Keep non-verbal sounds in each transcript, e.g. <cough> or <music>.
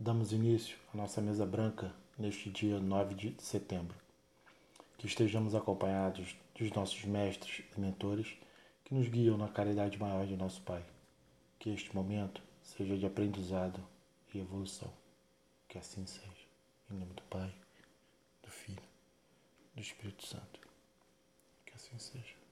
damos início à nossa mesa branca neste dia 9 de setembro. Que estejamos acompanhados dos nossos mestres e mentores que nos guiam na caridade maior de nosso Pai. Que este momento seja de aprendizado e evolução. Que assim seja. Em nome do Pai, do Filho, do Espírito Santo. Que assim seja.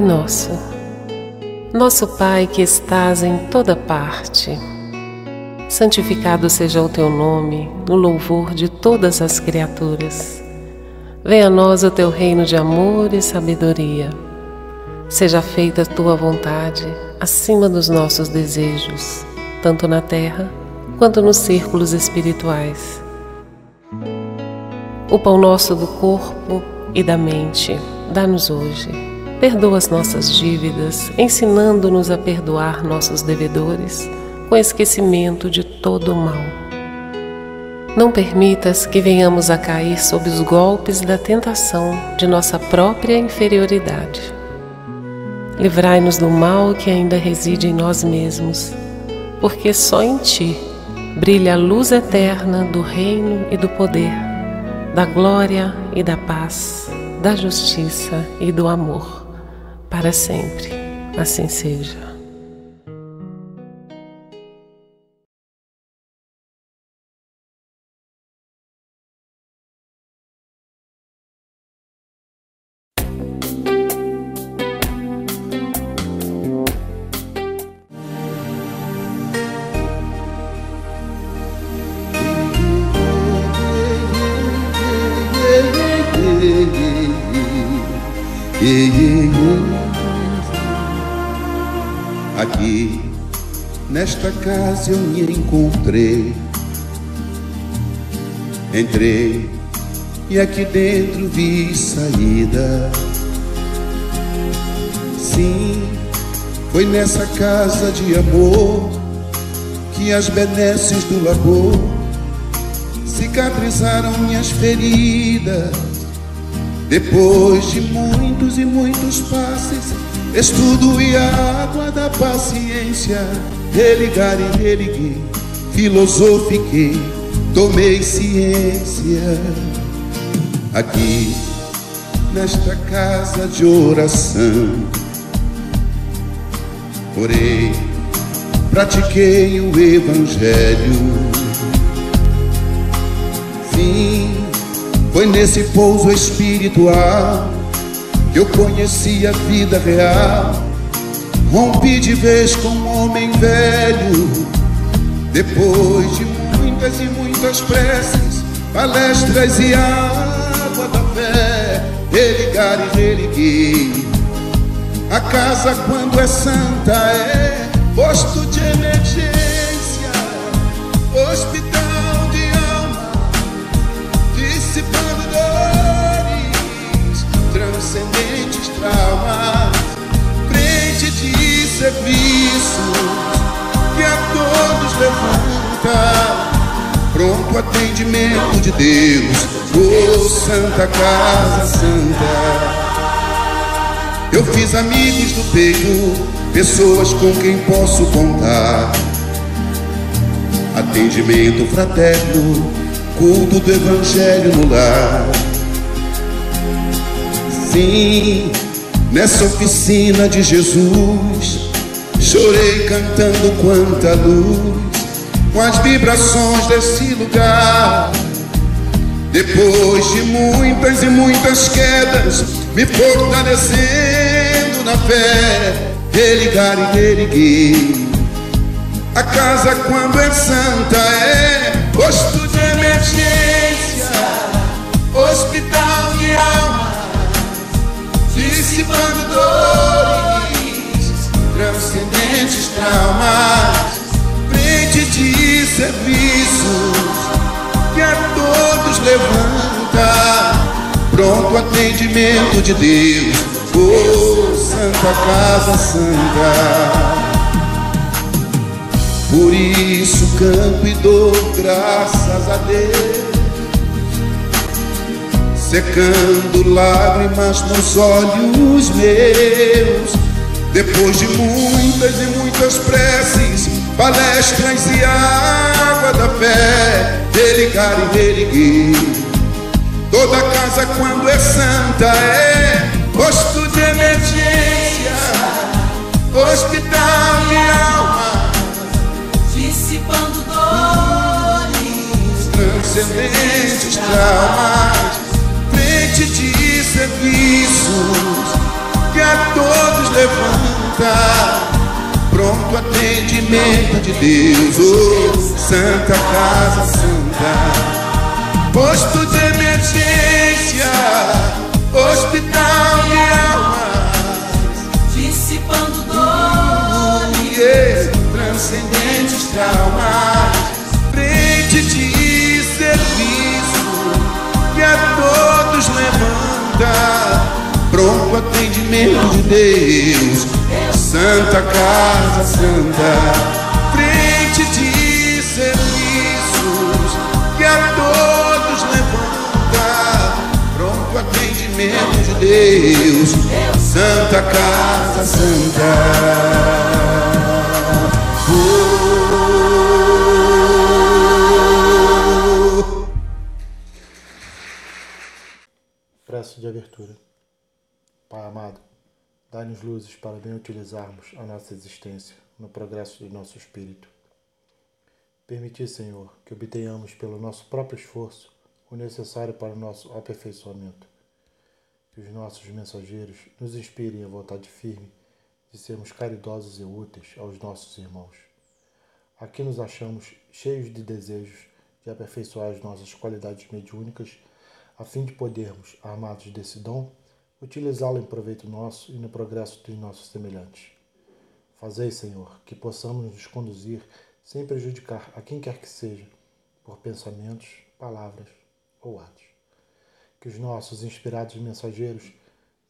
Pai Nosso, nosso Pai que estás em toda parte, santificado seja o teu nome no louvor de todas as criaturas. Venha a nós o teu reino de amor e sabedoria. Seja feita a tua vontade acima dos nossos desejos, tanto na terra quanto nos círculos espirituais. O pão nosso do corpo e da mente, dá-nos hoje Perdoa as nossas dívidas, ensinando-nos a perdoar nossos devedores, com esquecimento de todo o mal. Não permitas que venhamos a cair sob os golpes da tentação de nossa própria inferioridade. Livrai-nos do mal que ainda reside em nós mesmos, porque só em Ti brilha a luz eterna do reino e do poder, da glória e da paz, da justiça e do amor, para sempre. Assim seja. Eu me encontrei. Entrei e aqui dentro vi saída. Sim, foi nessa casa de amor que as benesses do labor cicatrizaram minhas feridas depois de muitos e muitos passes, estudo e a água da paciência, religar e religuei, filosofiquei, tomei ciência. Aqui, nesta casa de oração, orei, pratiquei o Evangelho. Sim, foi nesse pouso espiritual que eu conheci a vida real. Rompi de vez com um homem velho. Depois de muitas e muitas preces, palestras e água da fé, religar e religuei. A casa, quando é santa, é posto de emergência, hospital serviço que a todos levanta. Pronto atendimento de Deus, oh Santa Casa Santa. Eu fiz amigos do peito, pessoas com quem posso contar. Atendimento fraterno, culto do Evangelho no lar. Sim, nessa oficina de Jesus, chorei cantando quanta luz, com as vibrações desse lugar. Depois de muitas e muitas quedas, me fortalecendo na fé, religar e reerguer. A casa, quando é santa, é posto de emergência, hospital de alma dissipando dores, traumas, frente de serviços que a todos levanta, pronto atendimento de Deus, oh Santa Casa Santa. Por isso canto e dou graças a Deus secando lágrimas nos olhos meus. Depois de muitas e muitas preces, palestras e água da fé, religar e religuei. Toda casa, quando é santa, é posto atendimento de Deus, oh, Santa Casa Santa, posto de emergência, hospital de almas, dissipando dores, transcendentes traumas, frente de serviço que a todos levanta. Pronto atendimento de Deus, Santa Casa Santa, frente de serviços que a todos levanta. Pronto atendimento de Deus, Santa Casa Santa. abertura. Pai amado, dá-nos luzes para bem utilizarmos a nossa existência no progresso do nosso espírito. Permitir, Senhor, que obtenhamos pelo nosso próprio esforço o necessário para o nosso aperfeiçoamento. Que os nossos mensageiros nos inspirem a vontade firme de sermos caridosos e úteis aos nossos irmãos. Aqui nos achamos cheios de desejos de aperfeiçoar as nossas qualidades mediúnicas, a fim de podermos, armados desse dom, utilizá-lo em proveito nosso e no progresso dos nossos semelhantes. Fazei, Senhor, que possamos nos conduzir sem prejudicar a quem quer que seja, por pensamentos, palavras ou atos. Que os nossos inspirados mensageiros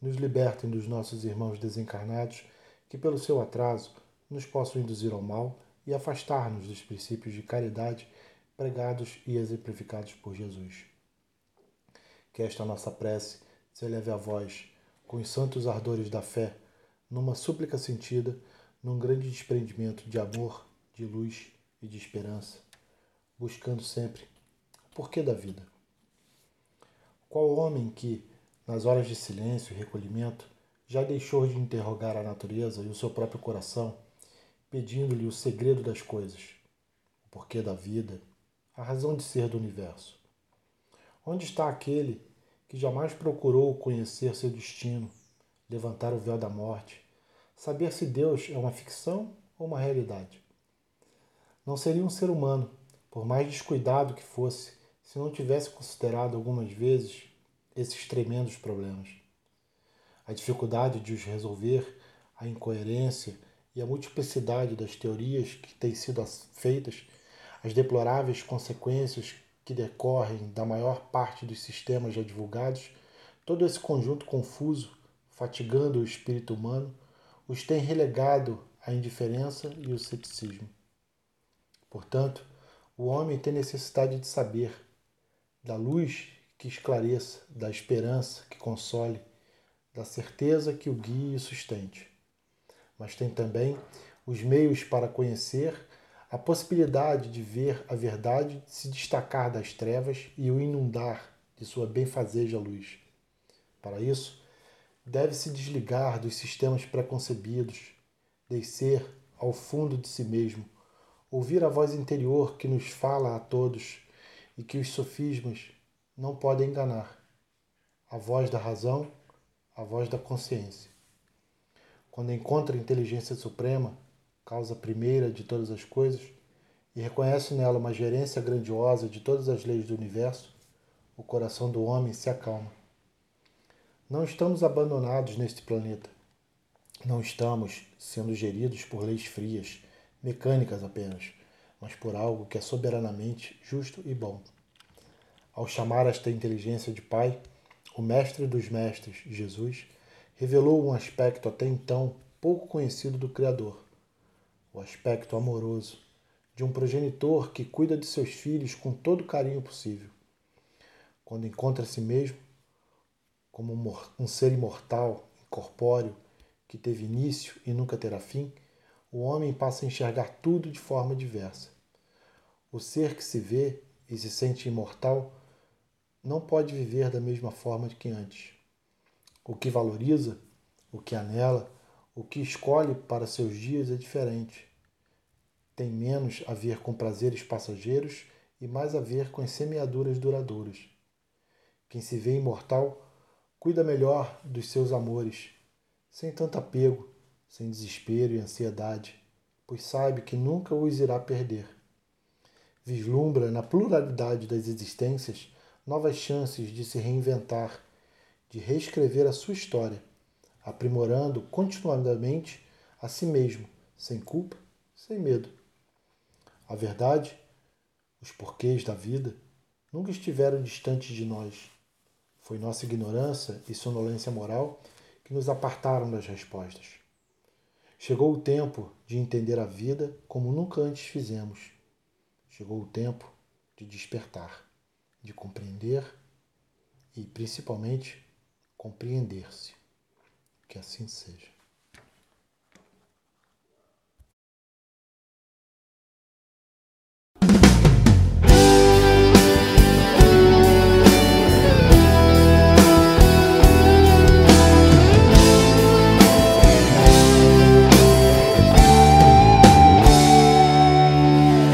nos libertem dos nossos irmãos desencarnados que, pelo seu atraso, nos possam induzir ao mal e afastar-nos dos princípios de caridade pregados e exemplificados por Jesus. Que esta nossa prece se eleve a vós, com os santos ardores da fé, numa súplica sentida, num grande desprendimento de amor, de luz e de esperança, buscando sempre o porquê da vida. Qual homem que, nas horas de silêncio e recolhimento, já deixou de interrogar a natureza e o seu próprio coração, pedindo-lhe o segredo das coisas, o porquê da vida, a razão de ser do universo? Onde está aquele que jamais procurou conhecer seu destino, levantar o véu da morte, saber se Deus é uma ficção ou uma realidade? Não seria um ser humano, por mais descuidado que fosse, se não tivesse considerado algumas vezes esses tremendos problemas a dificuldade de os resolver, a incoerência e a multiplicidade das teorias que têm sido feitas, as deploráveis consequências que decorrem da maior parte dos sistemas já divulgados, todo esse conjunto confuso, fatigando o espírito humano, os tem relegado à indiferença e ao ceticismo. Portanto, o homem tem necessidade de saber, da luz que esclareça, da esperança que console, da certeza que o guie e sustente. Mas tem também os meios para conhecer, a possibilidade de ver a verdade se destacar das trevas e o inundar de sua benfazeja luz. Para isso, deve-se desligar dos sistemas preconcebidos, descer ao fundo de si mesmo, ouvir a voz interior que nos fala a todos e que os sofismas não podem enganar. A voz da razão a voz da consciência. Quando encontra a inteligência suprema, causa primeira de todas as coisas, e reconhece nela uma gerência grandiosa de todas as leis do universo, o coração do homem se acalma. Não estamos abandonados neste planeta. Não estamos sendo geridos por leis frias, mecânicas apenas, mas por algo que é soberanamente justo e bom. Ao chamar esta inteligência de Pai, o Mestre dos Mestres, Jesus, revelou um aspecto até então pouco conhecido do Criador, o aspecto amoroso de um progenitor que cuida de seus filhos com todo o carinho possível. Quando encontra si mesmo como um ser imortal, incorpóreo, que teve início e nunca terá fim, o homem passa a enxergar tudo de forma diversa. O ser que se vê e se sente imortal não pode viver da mesma forma que antes. O que valoriza, o que anela, o que escolhe para seus dias é diferente. Tem menos a ver com prazeres passageiros e mais a ver com as semeaduras duradouras. Quem se vê imortal cuida melhor dos seus amores, sem tanto apego, sem desespero e ansiedade, pois sabe que nunca os irá perder. Vislumbra na pluralidade das existências novas chances de se reinventar, de reescrever a sua história, aprimorando continuadamente a si mesmo, sem culpa, sem medo. A verdade, os porquês da vida, nunca estiveram distantes de nós. Foi nossa ignorância e sonolência moral que nos apartaram das respostas. Chegou o tempo de entender a vida como nunca antes fizemos. Chegou o tempo de despertar de compreender e, principalmente, compreender-se. Que assim seja.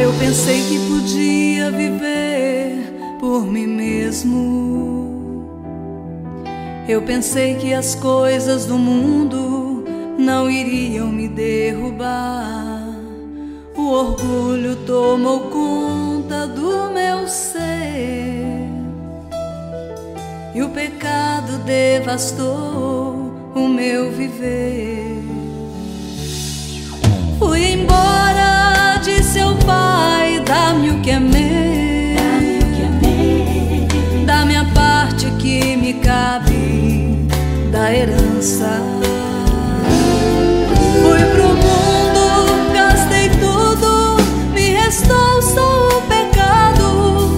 Eu pensei que podia viver por mim mesmo. Eu pensei que as coisas do mundo não iriam me derrubar. O orgulho tomou conta do meu ser e o pecado devastou o meu viver. Fui embora, disse seu pai, dá-me o que é meu. herança. Fui pro mundo, gastei tudo, me restou só o pecado.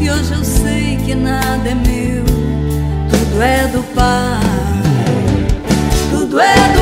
E hoje eu sei que nada é meu, tudo é do Pai, tudo é do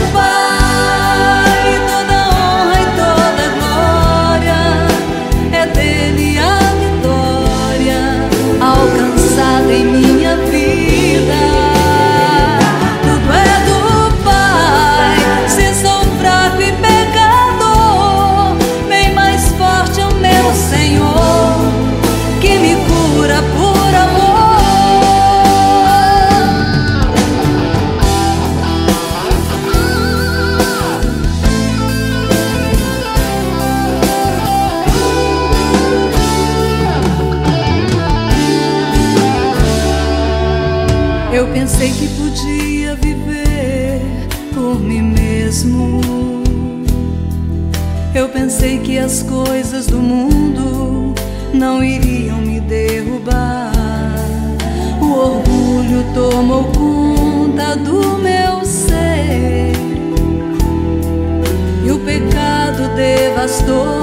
não iriam me derrubar. O orgulho tomou conta do meu ser e o pecado devastou.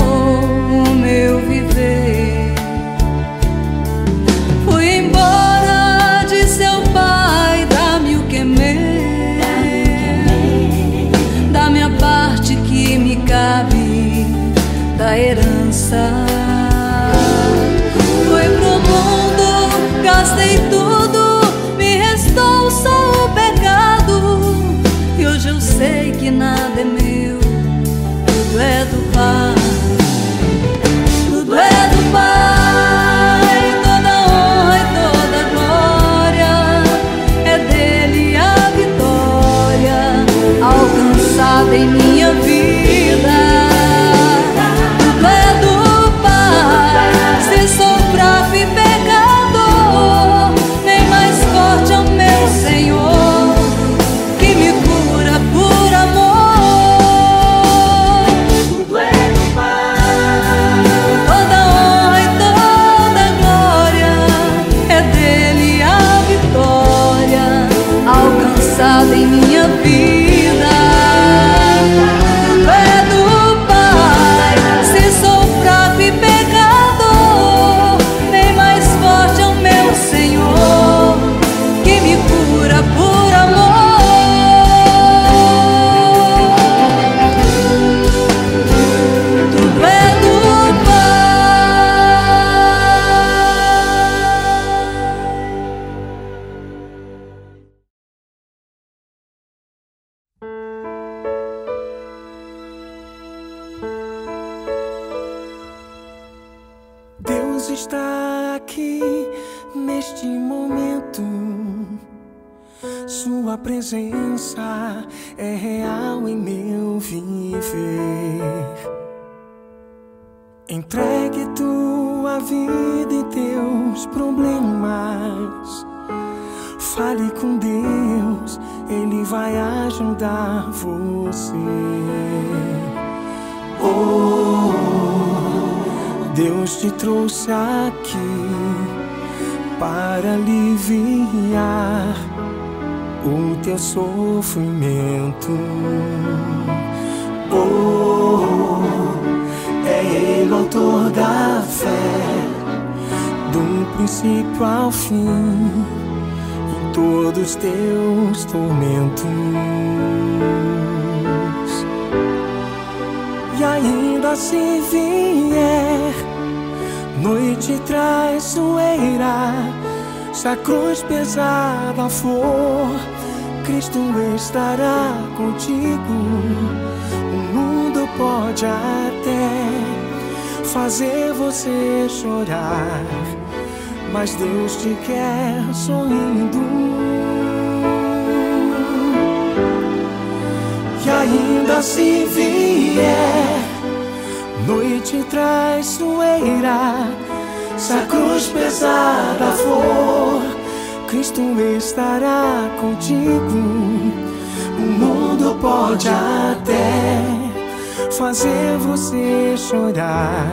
Até fazer você chorar,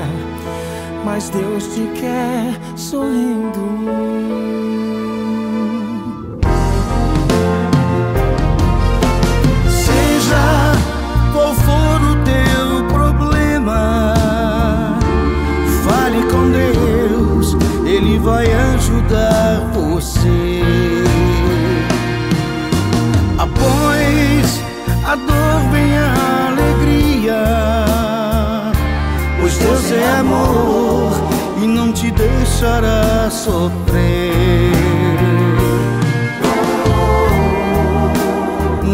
mas Deus te quer sorrindo. Vai ajudar você. Após a dor vem é amor e não te deixará sofrer.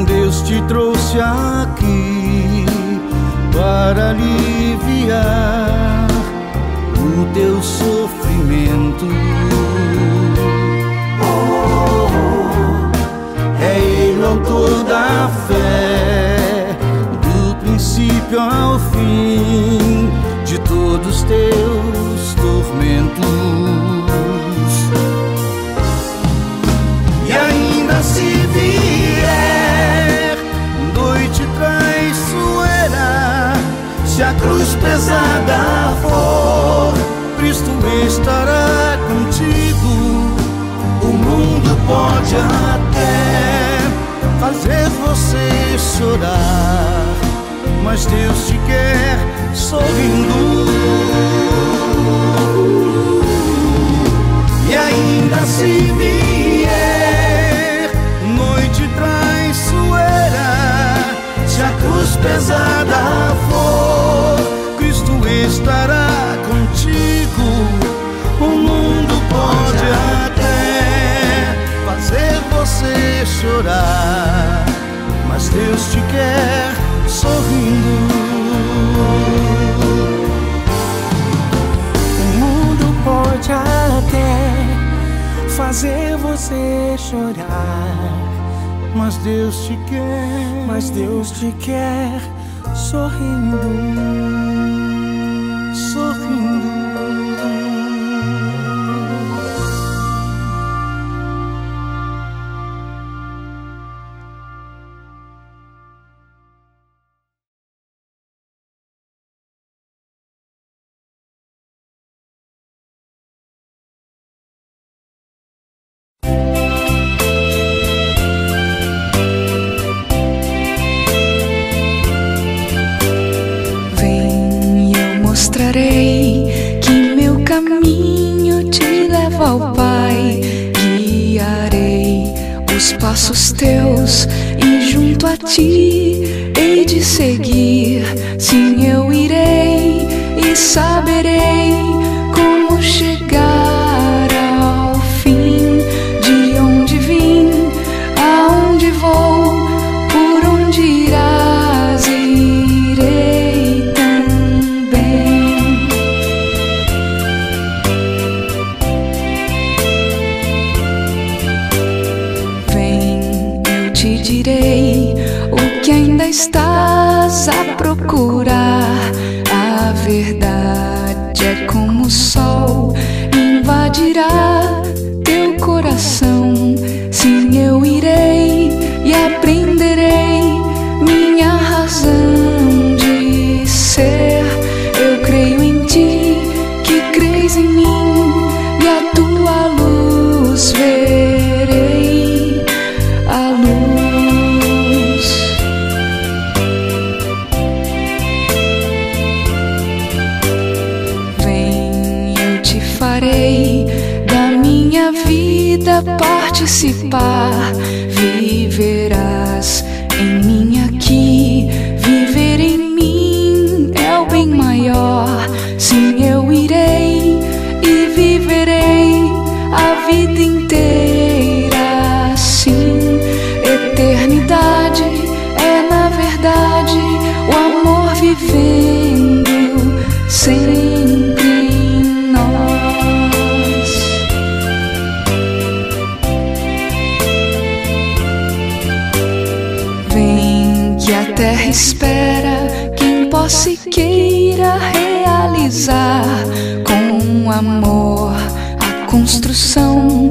Deus te trouxe aqui para aliviar o teu sofrimento. É Ele autor da fé, do princípio ao fim todos teus tormentos. E ainda se vier noite traiçoeira, se a cruz pesada for, Cristo estará contigo. O mundo pode até fazer você chorar, mas Deus te quer sorrindo. E ainda se vier noite traiçoeira, se a cruz pesada for, Cristo estará contigo. O mundo pode até fazer você chorar, mas Deus te quer sorrindo. O mundo pode até fazer você chorar, mas Deus te quer, mas Deus te quer sorrindo. Teus e junto a ti hei de seguir. Sim, eu irei e saberei como chegar invadirá σου είπα. Espera quem possa queira realizar com amor a construção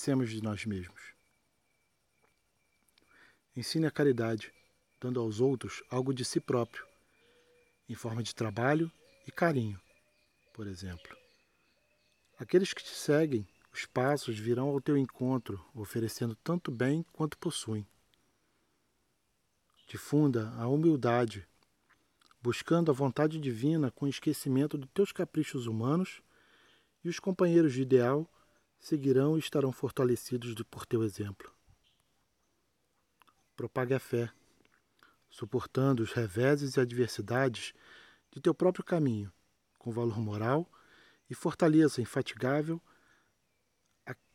Comecemos de nós mesmos. Ensine a caridade, dando aos outros algo de si próprio, em forma de trabalho e carinho, por exemplo. Aqueles que te seguem, os passos virão ao teu encontro, oferecendo tanto bem quanto possuem. Difunda a humildade, buscando a vontade divina com esquecimento de teus caprichos humanos e os companheiros de ideal seguirão e estarão fortalecidos por teu exemplo. Propague a fé, suportando os reveses e adversidades de teu próprio caminho, com valor moral e fortaleza infatigável,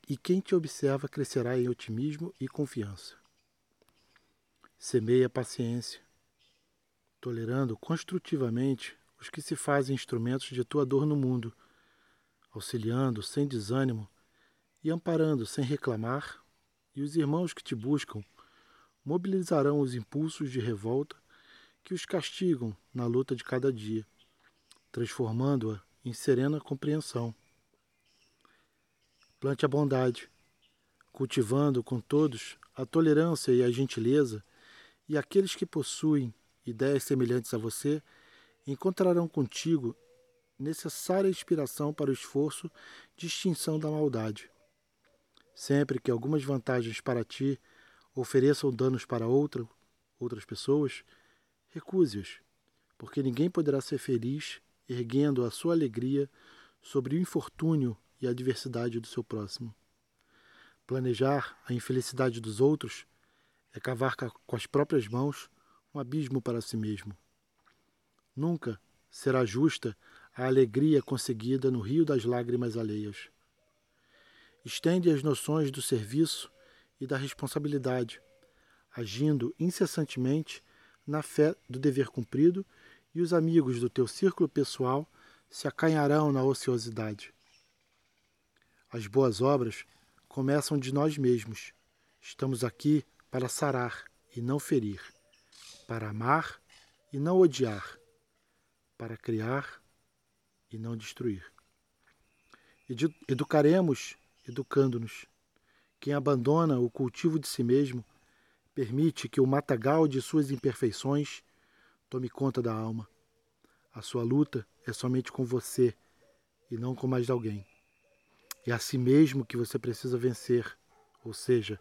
e quem te observa crescerá em otimismo e confiança. Semeia paciência, tolerando construtivamente os que se fazem instrumentos de tua dor no mundo, auxiliando sem desânimo e amparando sem reclamar, e os irmãos que te buscam mobilizarão os impulsos de revolta que os castigam na luta de cada dia, transformando-a em serena compreensão. Plante a bondade, cultivando com todos a tolerância e a gentileza, e aqueles que possuem ideias semelhantes a você encontrarão contigo necessária inspiração para o esforço de extinção da maldade. Sempre que algumas vantagens para ti ofereçam danos para outra, outras pessoas, recuse-as, porque ninguém poderá ser feliz erguendo a sua alegria sobre o infortúnio e a adversidade do seu próximo. Planejar a infelicidade dos outros é cavar ca- com as próprias mãos um abismo para si mesmo. Nunca será justa a alegria conseguida no rio das lágrimas alheias. Estende as noções do serviço e da responsabilidade, agindo incessantemente na fé do dever cumprido, e os amigos do teu círculo pessoal se acanharão na ociosidade. As boas obras começam de nós mesmos. Estamos aqui para sarar e não ferir, para amar e não odiar, para criar e não destruir. Edu- Educaremos educando-nos. Quem abandona o cultivo de si mesmo permite que o matagal de suas imperfeições tome conta da alma. A sua luta é somente com você e não com mais alguém. É a si mesmo que você precisa vencer, ou seja,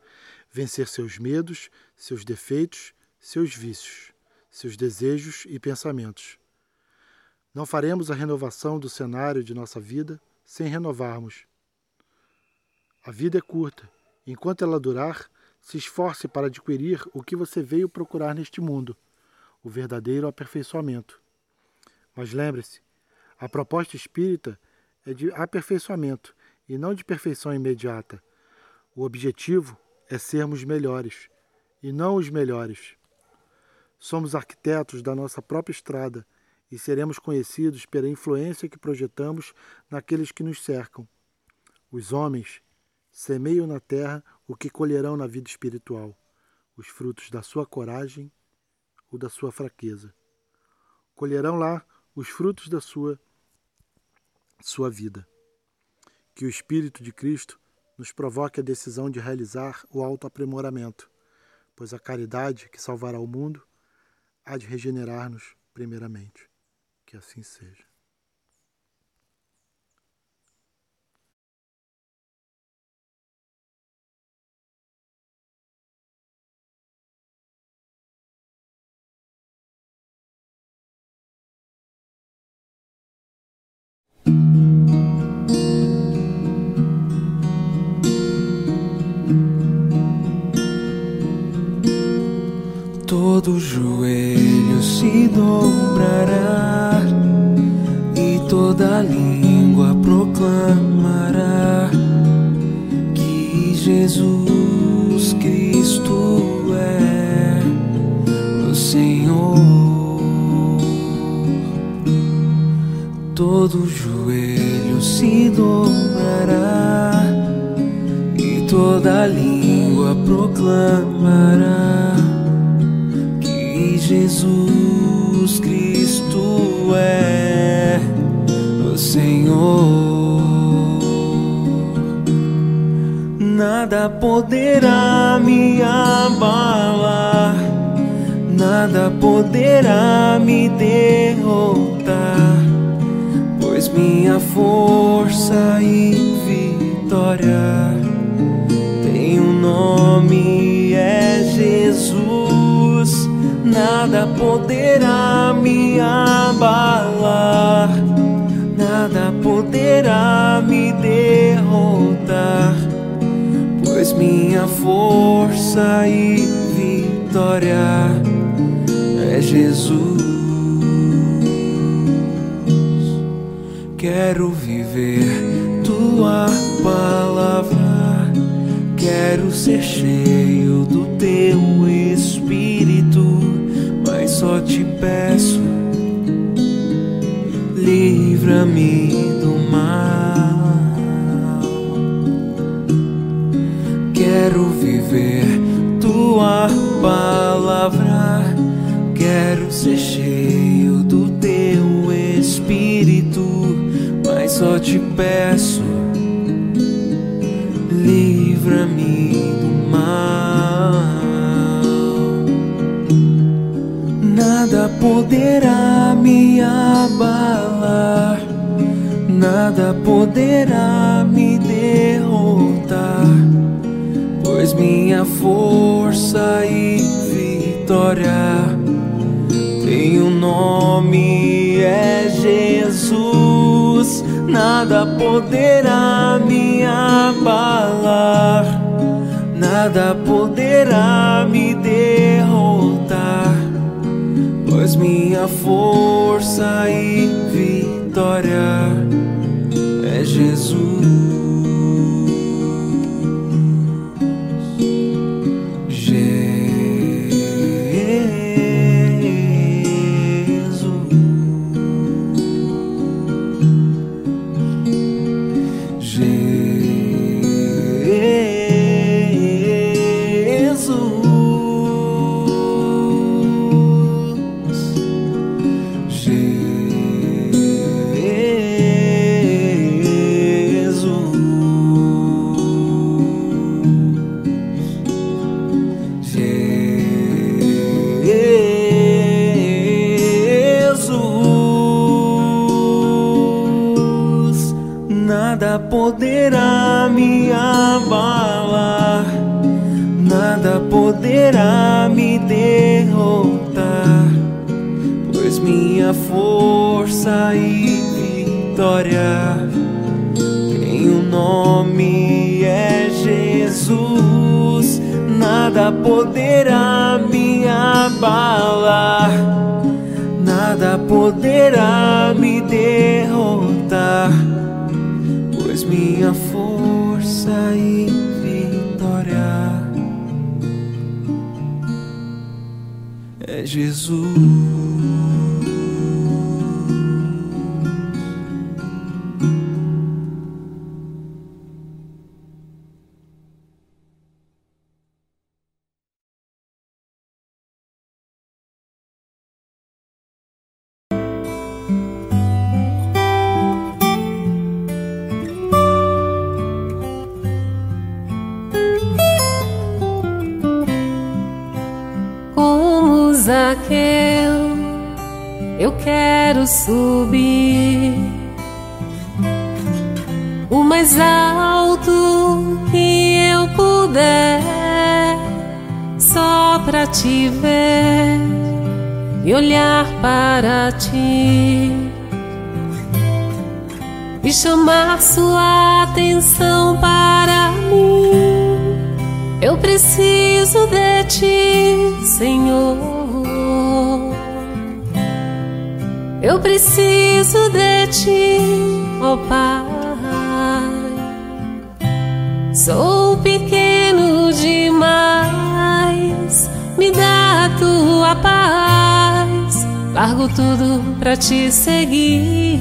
vencer seus medos, seus defeitos, seus vícios, seus desejos e pensamentos. Não faremos a renovação do cenário de nossa vida sem renovarmos. A vida é curta. Enquanto ela durar, se esforce para adquirir o que você veio procurar neste mundo, o verdadeiro aperfeiçoamento. Mas lembre-se, a proposta espírita é de aperfeiçoamento e não de perfeição imediata. O objetivo é sermos melhores e não os melhores. Somos arquitetos da nossa própria estrada e seremos conhecidos pela influência que projetamos naqueles que nos cercam. Os homens semeiam na terra o que colherão na vida espiritual, os frutos da sua coragem ou da sua fraqueza. Colherão lá os frutos da sua sua vida. Que o Espírito de Cristo nos provoque a decisão de realizar o autoaprimoramento, pois a caridade que salvará o mundo há de regenerar-nos primeiramente. Que assim seja. Dobrará e toda língua proclamará que Jesus Cristo é o Senhor. Todo joelho se dobrará e toda língua proclamará Jesus Cristo é o Senhor. Nada poderá me abalar, nada poderá me derrotar, pois minha força e vitória tem um nome, é Jesus. Nada poderá me abalar, nada poderá me derrotar, pois minha força e vitória é Jesus. Quero viver tua palavra, quero ser cheio do teu só te peço, livra-me do mal. Quero viver tua palavra, quero ser cheio do teu espírito, mas só te peço, livra-me poderá me abalar, nada poderá me derrotar, pois minha força e vitória tem um nome, é Jesus. Nada poderá me abalar, nada poderá me pois minha força e vitória é. Jesus, poderá me abalar, nada poderá me derrotar, pois minha força e vitória tem um nome, é Jesus. Nada poderá me abalar, nada poderá e vitória é Jesus. Mais alto que eu puder, só pra te ver e olhar para ti e chamar sua atenção para mim. Eu preciso de ti, Senhor. Eu preciso de ti, ó Pai. Sou pequeno demais, me dá a tua paz. Largo tudo pra te seguir.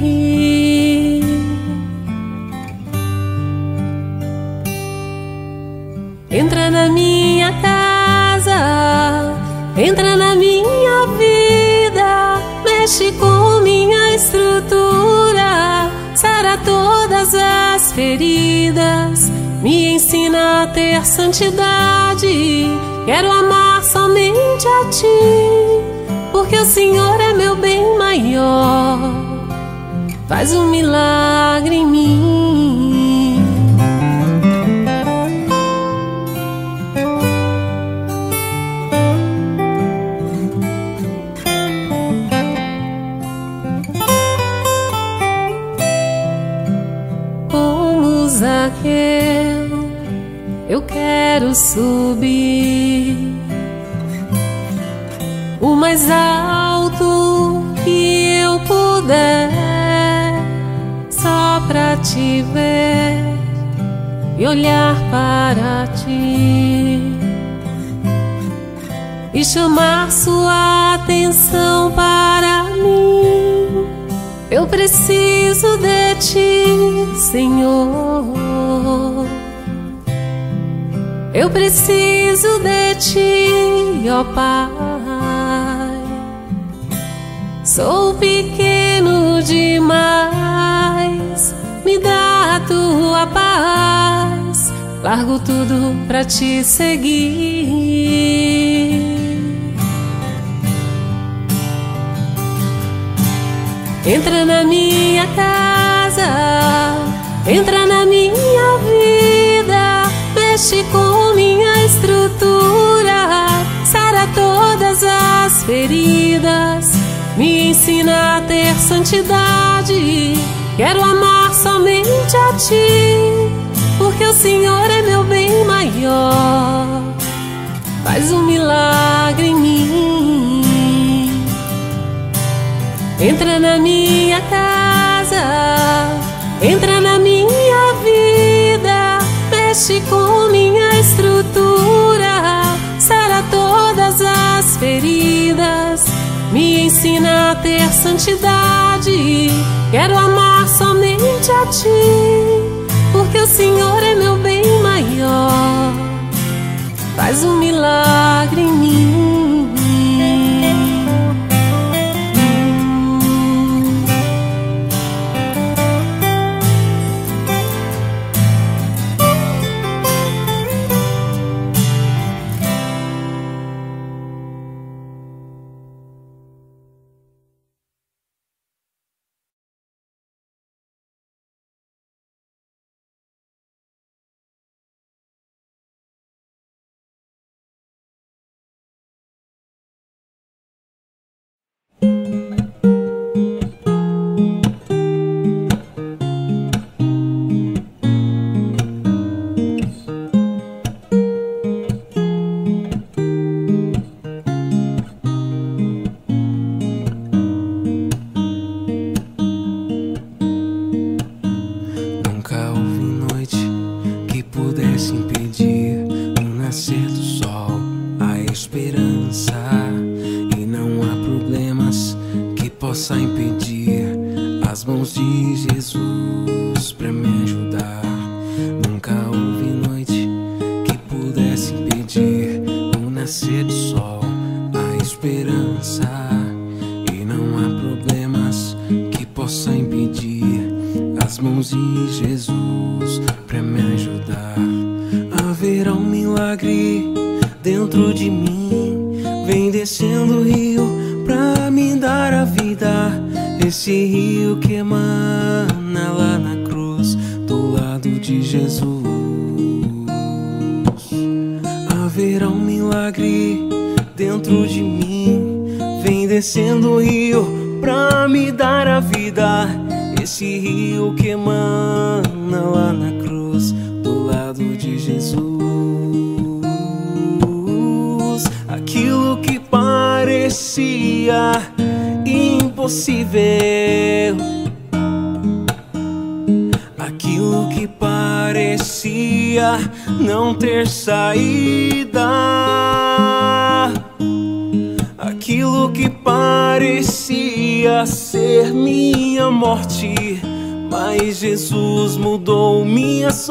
Entra na minha casa, entra na minha vida, mexe com minha estrutura, sara todas as feridas, me ensina a ter santidade. Quero amar somente a ti, porque o Senhor é meu bem maior. Faz um milagre em mim. Subir o mais alto que eu puder, só pra te ver e olhar para ti e chamar sua atenção para mim. Eu preciso de ti, Senhor. Eu preciso de ti, ó Pai. Sou pequeno demais, me dá a tua paz. Largo tudo pra te seguir. Entra na minha casa, entra na minha mexe com minha estrutura, sara todas as feridas, me ensina a ter santidade. Quero amar somente a ti, porque o Senhor é meu bem maior. Faz um milagre em mim. Entra na minha casa, ensina a ter santidade. Quero amar somente a ti, porque o Senhor é meu bem maior. Faz um milagre em mim.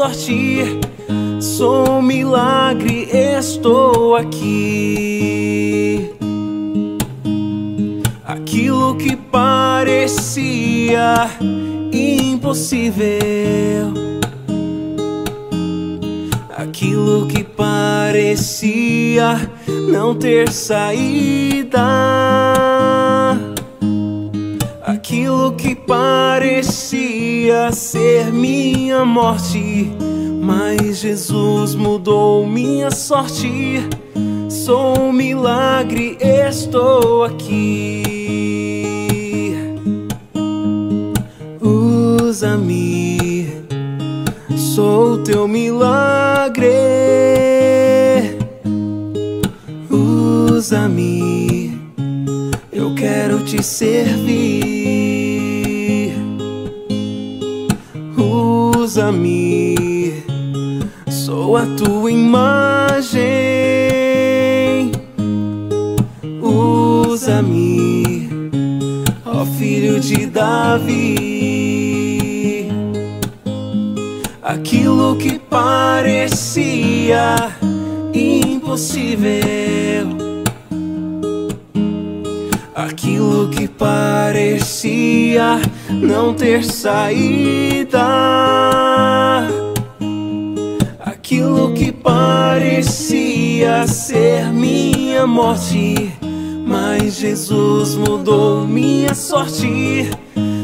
Sorte. Sou um milagre, estou aqui. Aquilo que parecia impossível. Aquilo que parecia não ter saída. Aquilo que parecia ser minha morte. Mas Jesus mudou minha sorte. Sou um milagre, estou aqui. Usa-me, sou teu milagre. Usa-me, eu quero te servir. Usa-me, sou a tua imagem. Usa-me, ó filho de Davi. Aquilo que parecia impossível. Aquilo que parecia não ter saída. Parecia ser minha morte. Mas Jesus mudou minha sorte.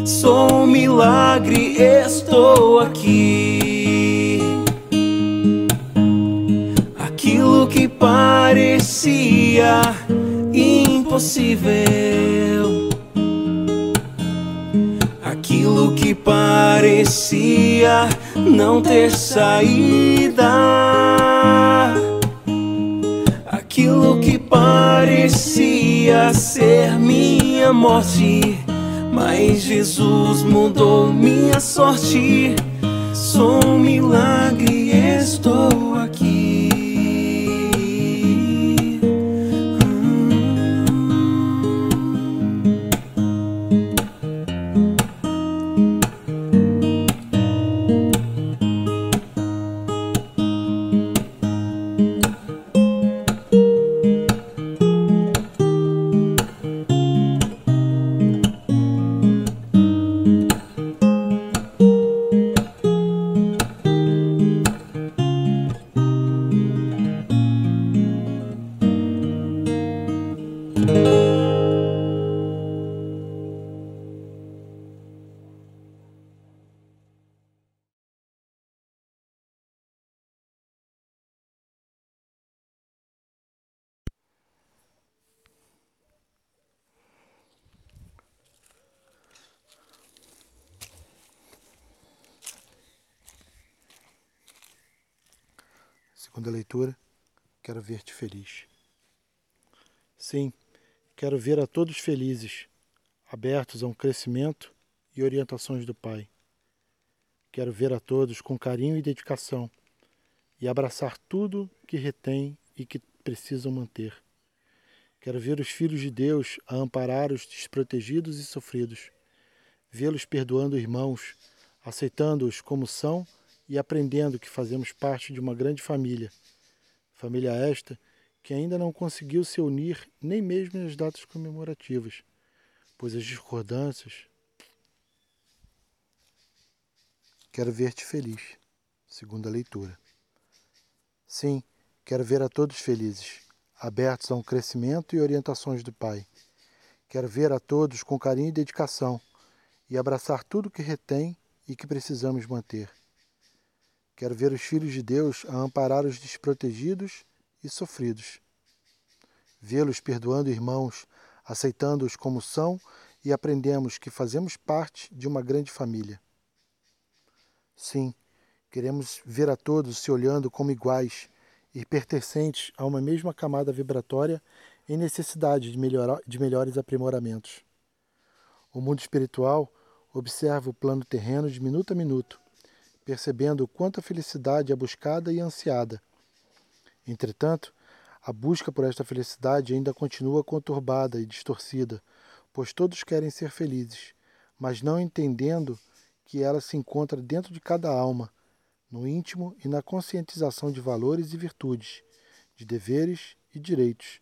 Sou um milagre, estou aqui. Aquilo que parecia impossível. Aquilo que parecia não ter saída. Parecia ser minha morte. Mas Jesus mudou minha sorte. Sou um milagre, estou Segunda leitura, quero ver-te feliz. Sim, quero ver a todos felizes, abertos a um crescimento e orientações do Pai. Quero ver a todos com carinho e dedicação e abraçar tudo que retém e que precisam manter. Quero ver os filhos de Deus a amparar os desprotegidos e sofridos, vê-los perdoando irmãos, aceitando-os como são e aprendendo que fazemos parte de uma grande família. Família esta que ainda não conseguiu se unir nem mesmo nas datas comemorativas, pois as discordâncias. Quero ver-te feliz. Segunda leitura. Sim, quero ver a todos felizes, abertos a um crescimento e orientações do Pai. Quero ver a todos com carinho e dedicação e abraçar tudo que retém e que precisamos manter. Quero ver os filhos de Deus a amparar os desprotegidos e sofridos. Vê-los perdoando irmãos, aceitando-os como são e aprendemos que fazemos parte de uma grande família. Sim, queremos ver a todos se olhando como iguais e pertencentes a uma mesma camada vibratória em necessidade de, melhorar, de melhores aprimoramentos. O mundo espiritual observa o plano terreno de minuto a minuto, percebendo o quanto a felicidade é buscada e ansiada. Entretanto, a busca por esta felicidade ainda continua conturbada e distorcida, pois todos querem ser felizes, mas não entendendo que ela se encontra dentro de cada alma, no íntimo e na conscientização de valores e virtudes, de deveres e direitos,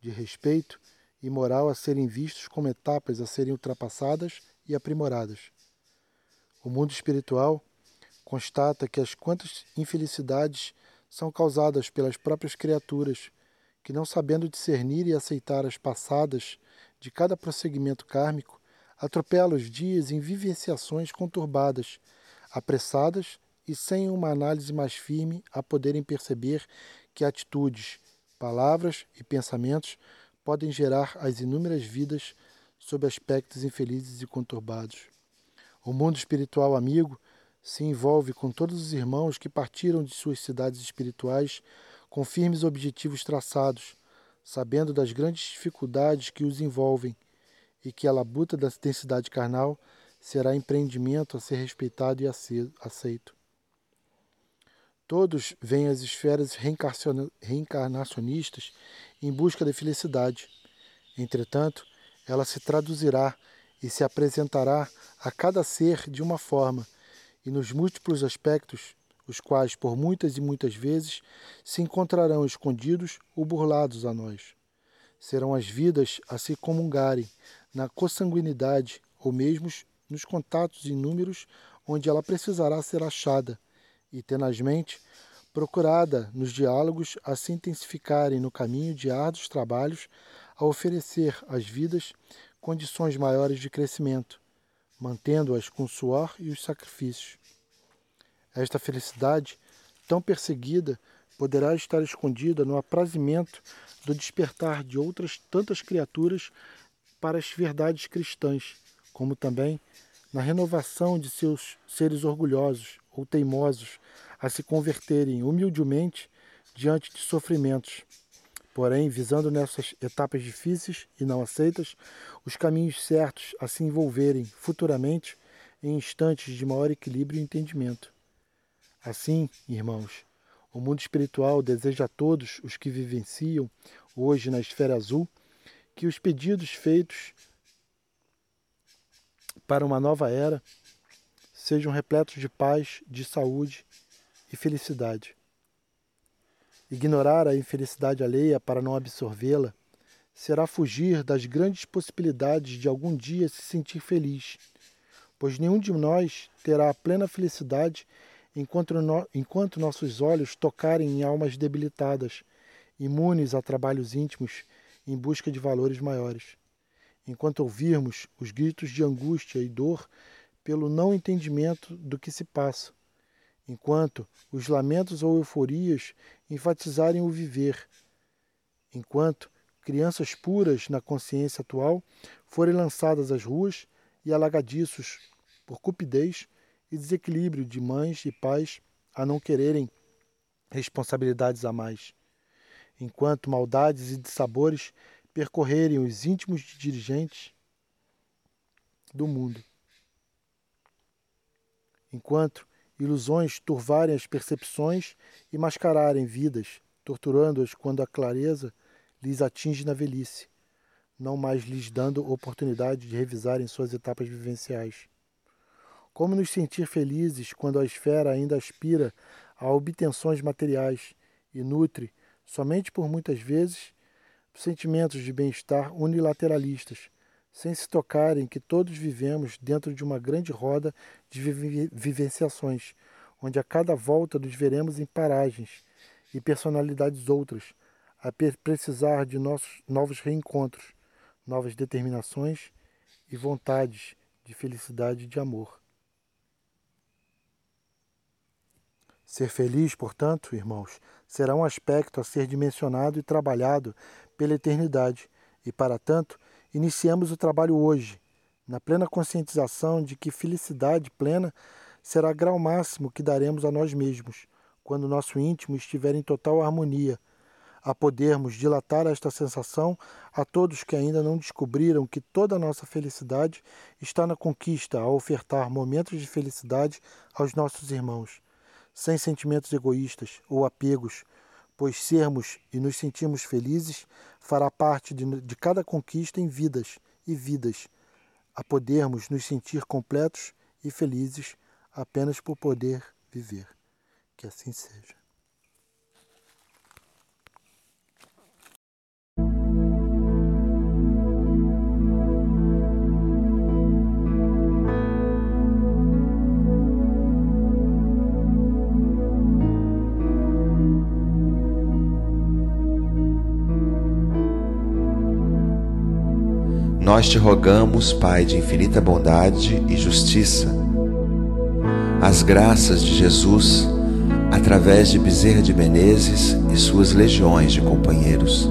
de respeito e moral a serem vistos como etapas a serem ultrapassadas e aprimoradas. O mundo espiritual constata que as quantas infelicidades são causadas pelas próprias criaturas, que não sabendo discernir e aceitar as passadas de cada prosseguimento kármico, atropela os dias em vivenciações conturbadas, apressadas e sem uma análise mais firme a poderem perceber que atitudes, palavras e pensamentos podem gerar as inúmeras vidas sob aspectos infelizes e conturbados. O mundo espiritual amigo se envolve com todos os irmãos que partiram de suas cidades espirituais com firmes objetivos traçados, sabendo das grandes dificuldades que os envolvem e que a labuta da densidade carnal será empreendimento a ser respeitado e aceito. Todos vêm às esferas reencarnacionistas em busca da felicidade. Entretanto, ela se traduzirá e se apresentará a cada ser de uma forma, e nos múltiplos aspectos, os quais por muitas e muitas vezes se encontrarão escondidos ou burlados a nós. Serão as vidas a se comungarem na consanguinidade ou mesmo nos contatos inúmeros onde ela precisará ser achada e tenazmente procurada nos diálogos a se intensificarem no caminho de árduos trabalhos a oferecer às vidas condições maiores de crescimento, mantendo-as com o suor e os sacrifícios. Esta felicidade, tão perseguida, poderá estar escondida no aprazimento do despertar de outras tantas criaturas para as verdades cristãs, como também na renovação de seus seres orgulhosos ou teimosos a se converterem humildemente diante de sofrimentos. Porém, visando nessas etapas difíceis e não aceitas, os caminhos certos a se envolverem futuramente em instantes de maior equilíbrio e entendimento. Assim, irmãos, o mundo espiritual deseja a todos os que vivenciam hoje na esfera azul que os pedidos feitos para uma nova era sejam repletos de paz, de saúde e felicidade. Ignorar a infelicidade alheia para não absorvê-la será fugir das grandes possibilidades de algum dia se sentir feliz, pois nenhum de nós terá a plena felicidade enquanto, no, enquanto nossos olhos tocarem em almas debilitadas, imunes a trabalhos íntimos em busca de valores maiores. Enquanto ouvirmos os gritos de angústia e dor pelo não entendimento do que se passa, enquanto os lamentos ou euforias enfatizarem o viver, enquanto crianças puras na consciência atual forem lançadas às ruas e alagadiços por cupidez e desequilíbrio de mães e pais a não quererem responsabilidades a mais, enquanto maldades e dissabores percorrerem os íntimos de dirigentes do mundo enquanto ilusões turvarem as percepções e mascararem vidas, torturando-as quando a clareza lhes atinge na velhice, não mais lhes dando oportunidade de revisarem suas etapas vivenciais. Como nos sentir felizes quando a esfera ainda aspira a obtenções materiais e nutre, somente por muitas vezes, sentimentos de bem-estar unilateralistas, sem se tocarem que todos vivemos dentro de uma grande roda de vivenciações, onde a cada volta nos veremos em paragens e personalidades outras, a precisar de nossos novos reencontros, novas determinações e vontades de felicidade e de amor. Ser feliz, portanto, irmãos, será um aspecto a ser dimensionado e trabalhado pela eternidade, e para tanto, Iniciamos o trabalho hoje, na plena conscientização de que felicidade plena será grau máximo que daremos a nós mesmos, quando nosso íntimo estiver em total harmonia, a podermos dilatar esta sensação a todos que ainda não descobriram que toda a nossa felicidade está na conquista, a ofertar momentos de felicidade aos nossos irmãos, sem sentimentos egoístas ou apegos, pois sermos e nos sentirmos felizes fará parte de, de cada conquista em vidas e vidas, a podermos nos sentir completos e felizes apenas por poder viver. Que assim seja. Nós te rogamos, Pai de infinita bondade e justiça, as graças de Jesus através de Bezerra de Menezes e suas legiões de companheiros.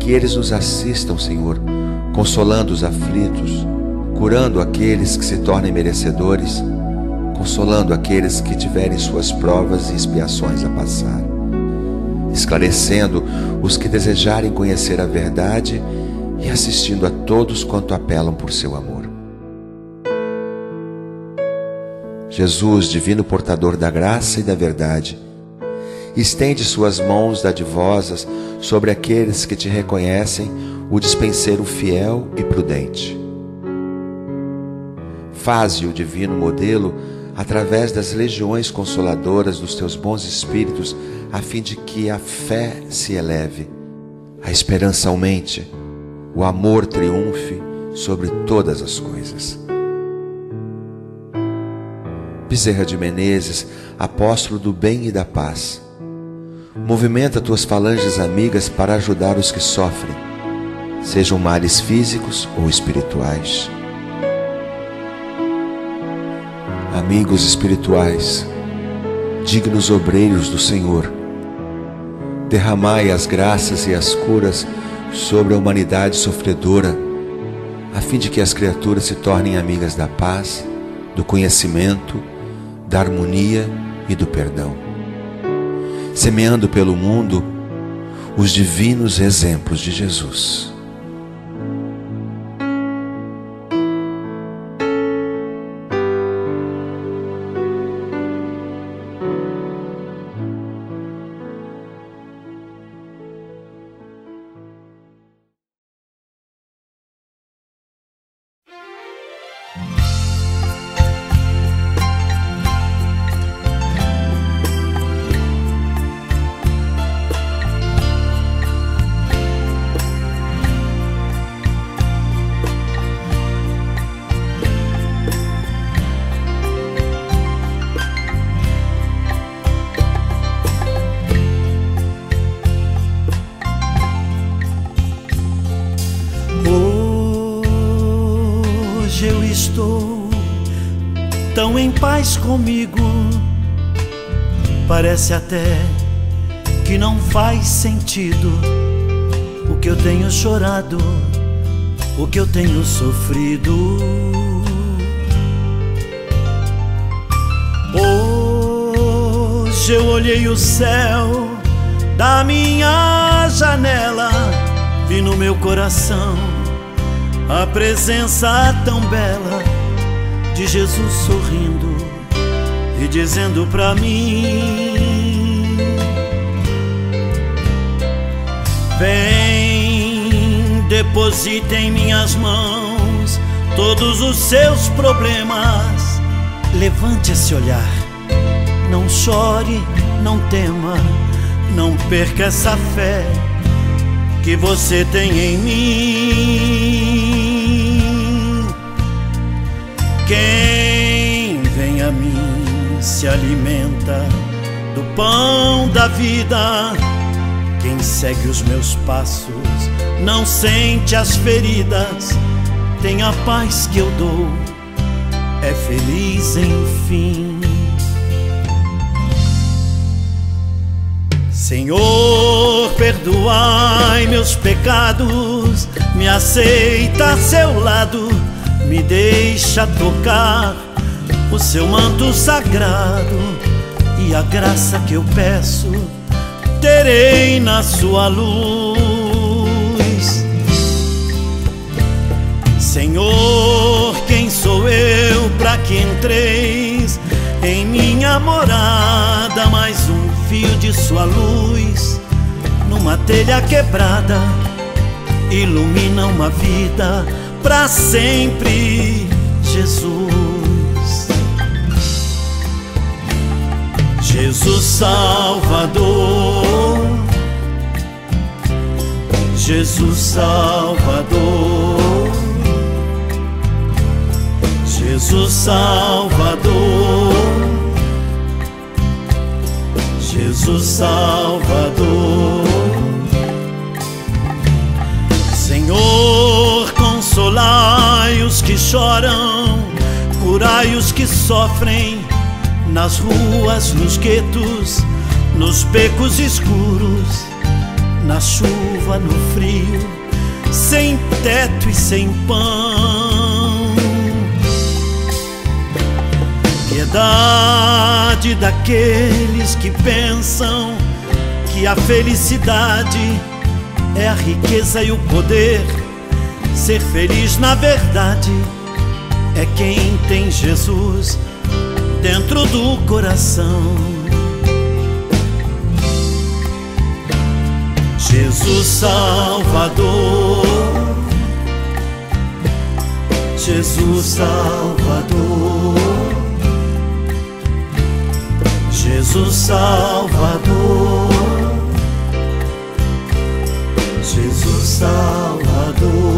Que eles nos assistam, Senhor, consolando os aflitos, curando aqueles que se tornem merecedores, consolando aqueles que tiverem suas provas e expiações a passar, esclarecendo os que desejarem conhecer a verdade e assistindo a todos quanto apelam por seu amor. Jesus, divino portador da graça e da verdade, estende suas mãos dadivosas sobre aqueles que te reconhecem o dispenseiro fiel e prudente. Faze o divino modelo através das legiões consoladoras dos teus bons espíritos, a fim de que a fé se eleve, a esperança aumente, o amor triunfe sobre todas as coisas. Bezerra de Menezes, apóstolo do bem e da paz. Movimenta tuas falanges amigas para ajudar os que sofrem, sejam males físicos ou espirituais. Amigos espirituais, dignos obreiros do Senhor, derramai as graças e as curas sobre a humanidade sofredora, a fim de que as criaturas se tornem amigas da paz, do conhecimento, da harmonia e do perdão, semeando pelo mundo os divinos exemplos de Jesus. Parece até que não faz sentido o que eu tenho chorado, o que eu tenho sofrido. Hoje eu olhei o céu da minha janela, vi no meu coração a presença tão bela de Jesus sorrindo e dizendo pra mim: Vem, deposite em minhas mãos todos os seus problemas. Levante esse olhar, não chore, não tema, não perca essa fé que você tem em mim. Quem vem a mim se alimenta do pão da vida. Quem segue os meus passos não sente as feridas, tem a paz que eu dou, é feliz enfim. Senhor, perdoai meus pecados, me aceita a seu lado, me deixa tocar o seu manto sagrado e a graça que eu peço terei na sua luz. Senhor, quem sou eu para que entreis em minha morada? Mais um fio de sua luz numa telha quebrada ilumina uma vida para sempre, Jesus. Jesus Salvador, Jesus Salvador. Jesus Salvador, Jesus Salvador. Senhor, consolai os que choram, curai os que sofrem nas ruas, nos guetos, nos becos escuros, na chuva, no frio, sem teto e sem pão. Piedade daqueles que pensam que a felicidade é a riqueza e o poder. Ser feliz na verdade é quem tem Jesus dentro do coração. Jesus Salvador, Jesus Salvador, Jesus Salvador, Jesus Salvador.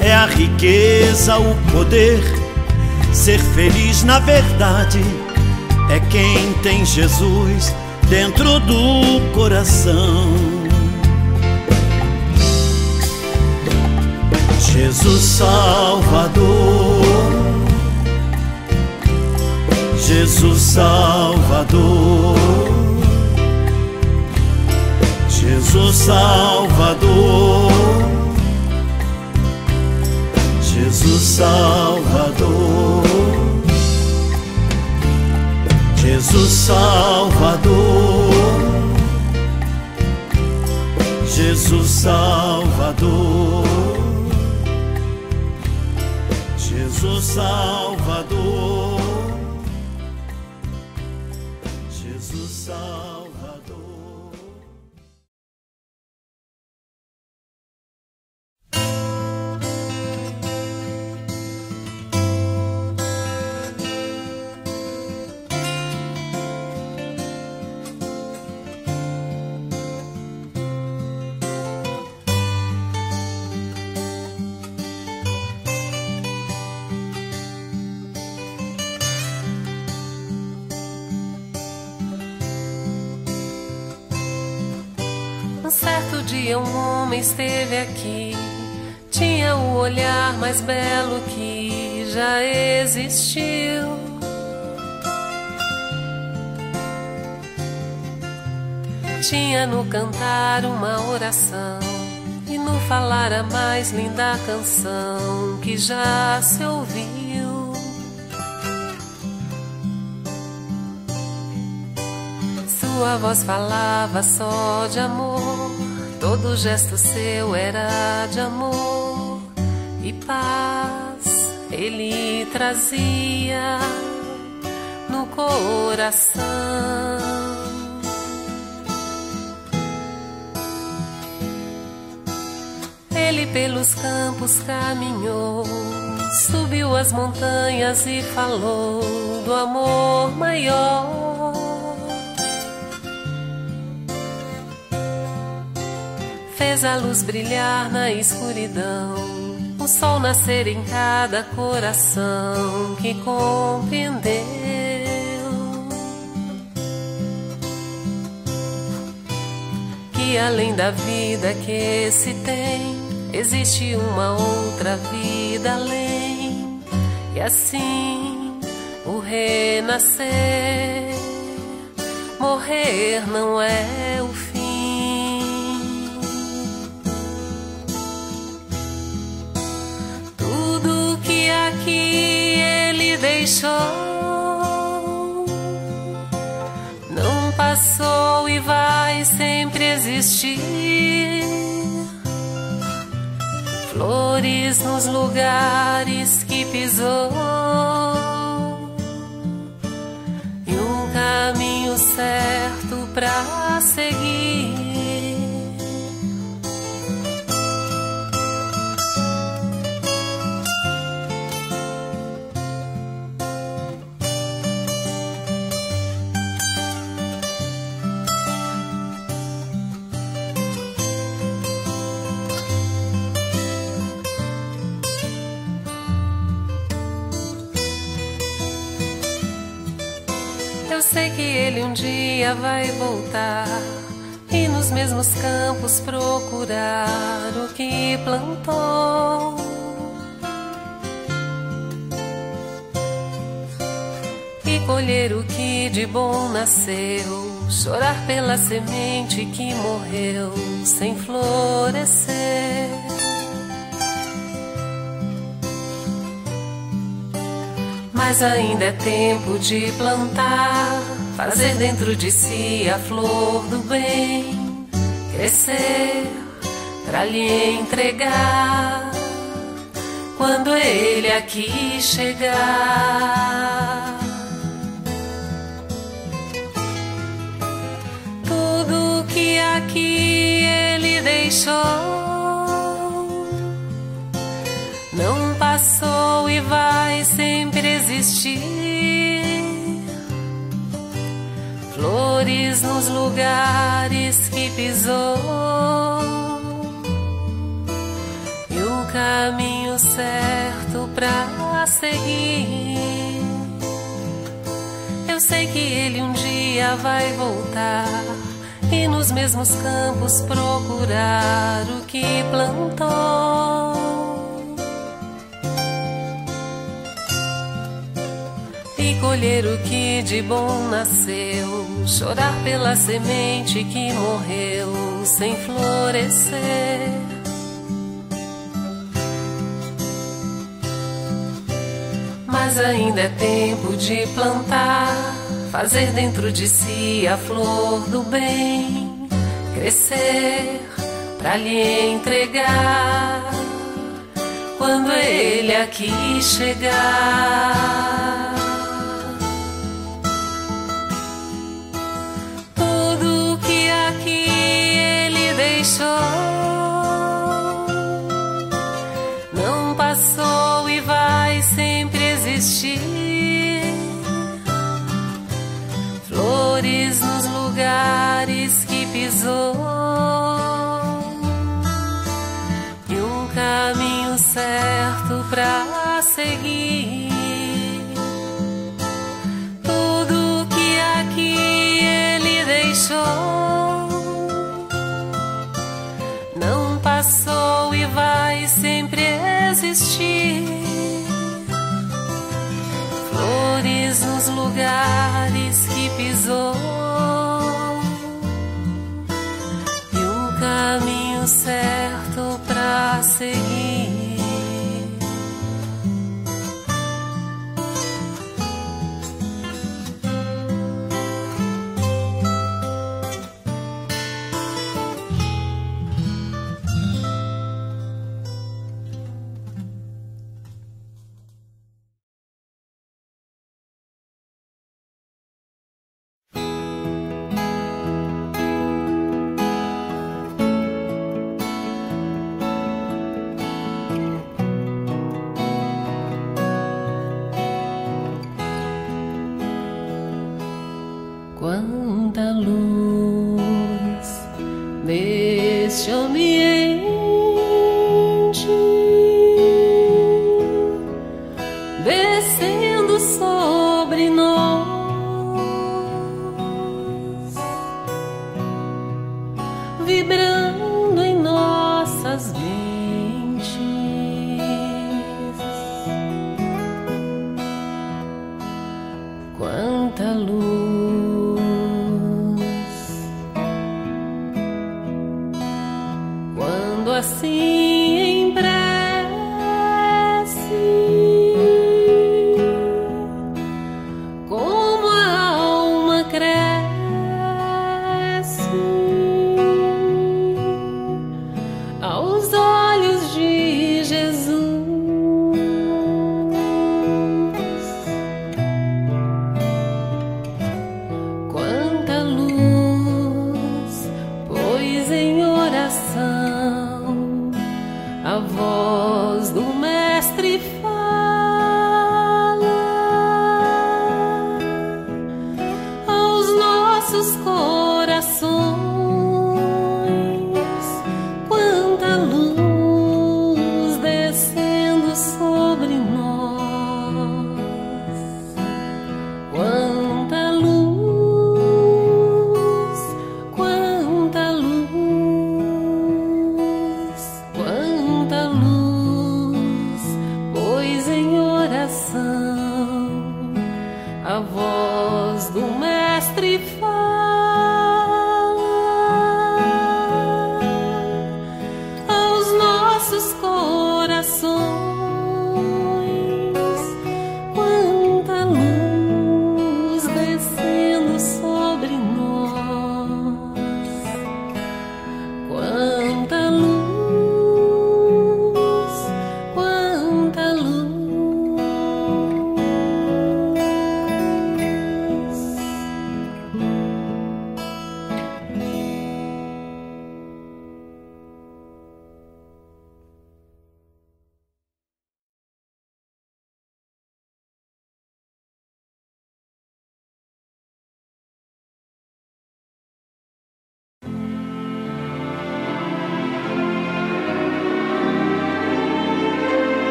é a riqueza, o poder. Ser feliz na verdade é quem tem Jesus dentro do coração. Jesus Salvador, Jesus Salvador, Jesus Salvador. Jesus Salvador, Jesus Salvador, Jesus Salvador, Jesus Salvador, Jesus Salvador. Dia um homem esteve aqui, tinha o olhar mais belo que já existiu. Tinha no cantar uma oração e no falar a mais linda canção que já se ouviu. Sua voz falava só de amor, todo gesto seu era de amor e paz ele trazia no coração. Ele pelos campos caminhou, subiu as montanhas e falou do amor maior. Fez a luz brilhar na escuridão, o sol nascer em cada coração que compreendeu. que além da vida que se tem, existe uma outra vida além. E assim o renascer, morrer não é o fim. Que ele deixou passou e vai sempre existir. Flores nos lugares que pisou e um caminho certo pra seguir. Eu sei que ele um dia vai voltar e nos mesmos campos procurar o que plantou. E colher o que de bom nasceu, chorar pela semente que morreu sem florescer. Mas ainda é tempo de plantar, fazer dentro de si a flor do bem, crescer para lhe entregar quando ele aqui chegar. Tudo que aqui ele deixou passou e vai sempre existir. Flores nos lugares que pisou e o caminho certo pra seguir. Eu sei que ele um dia vai voltar e nos mesmos campos procurar o que plantou. E colher o que de bom nasceu, chorar pela semente que morreu sem florescer. Mas ainda é tempo de plantar, fazer dentro de si a flor do bem, crescer para lhe entregar quando ele aqui chegar. Deixou não passou e vai sempre existir. Flores nos lugares que pisou e um caminho certo pra seguir. Tudo que aqui ele deixou passou e vai sempre existir. Flores nos lugares que pisou e um caminho certo pra seguir.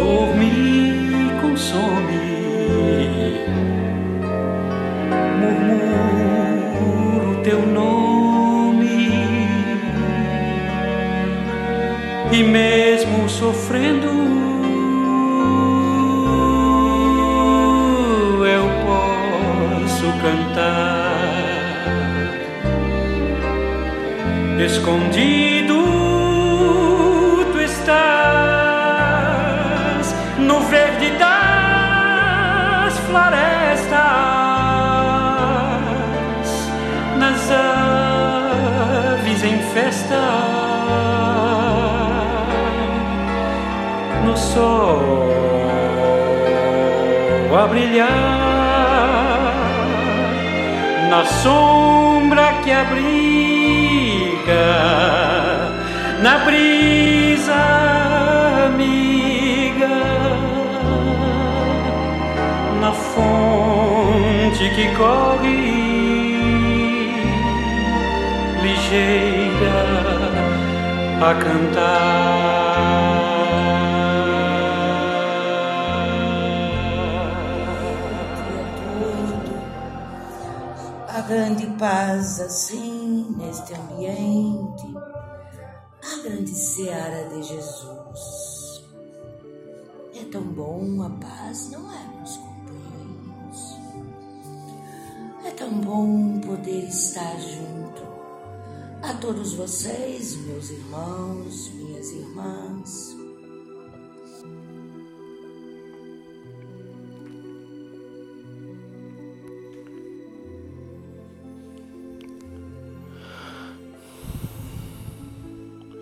dor me consome. Murmuro teu nome e mesmo sofrendo eu posso cantar escondido festa. no sol a brilhar, na sombra que abriga, na brisa amiga, na fonte que corre ligeira a cantar. a grande paz assim neste ambiente, a grande seara de Jesus. É tão bom a paz, não é, meus companheiros? É tão bom poder estar junto a todos vocês, meus irmãos, minhas irmãs.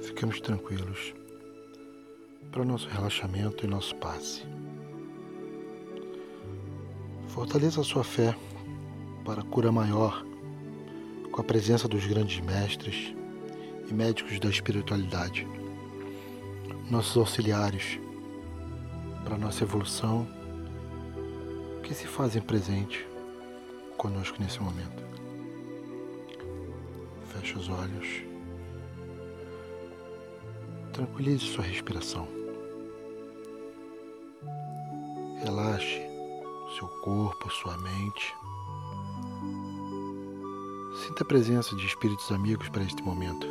Fiquemos tranquilos para o nosso relaxamento e nosso passe. Fortaleça a sua fé para a cura maior com a presença dos grandes mestres e médicos da espiritualidade, nossos auxiliares para nossa evolução que se fazem presente conosco nesse momento. Feche os olhos. Tranquilize sua respiração. Relaxe seu corpo, sua mente. Sinta a presença de espíritos amigos para este momento.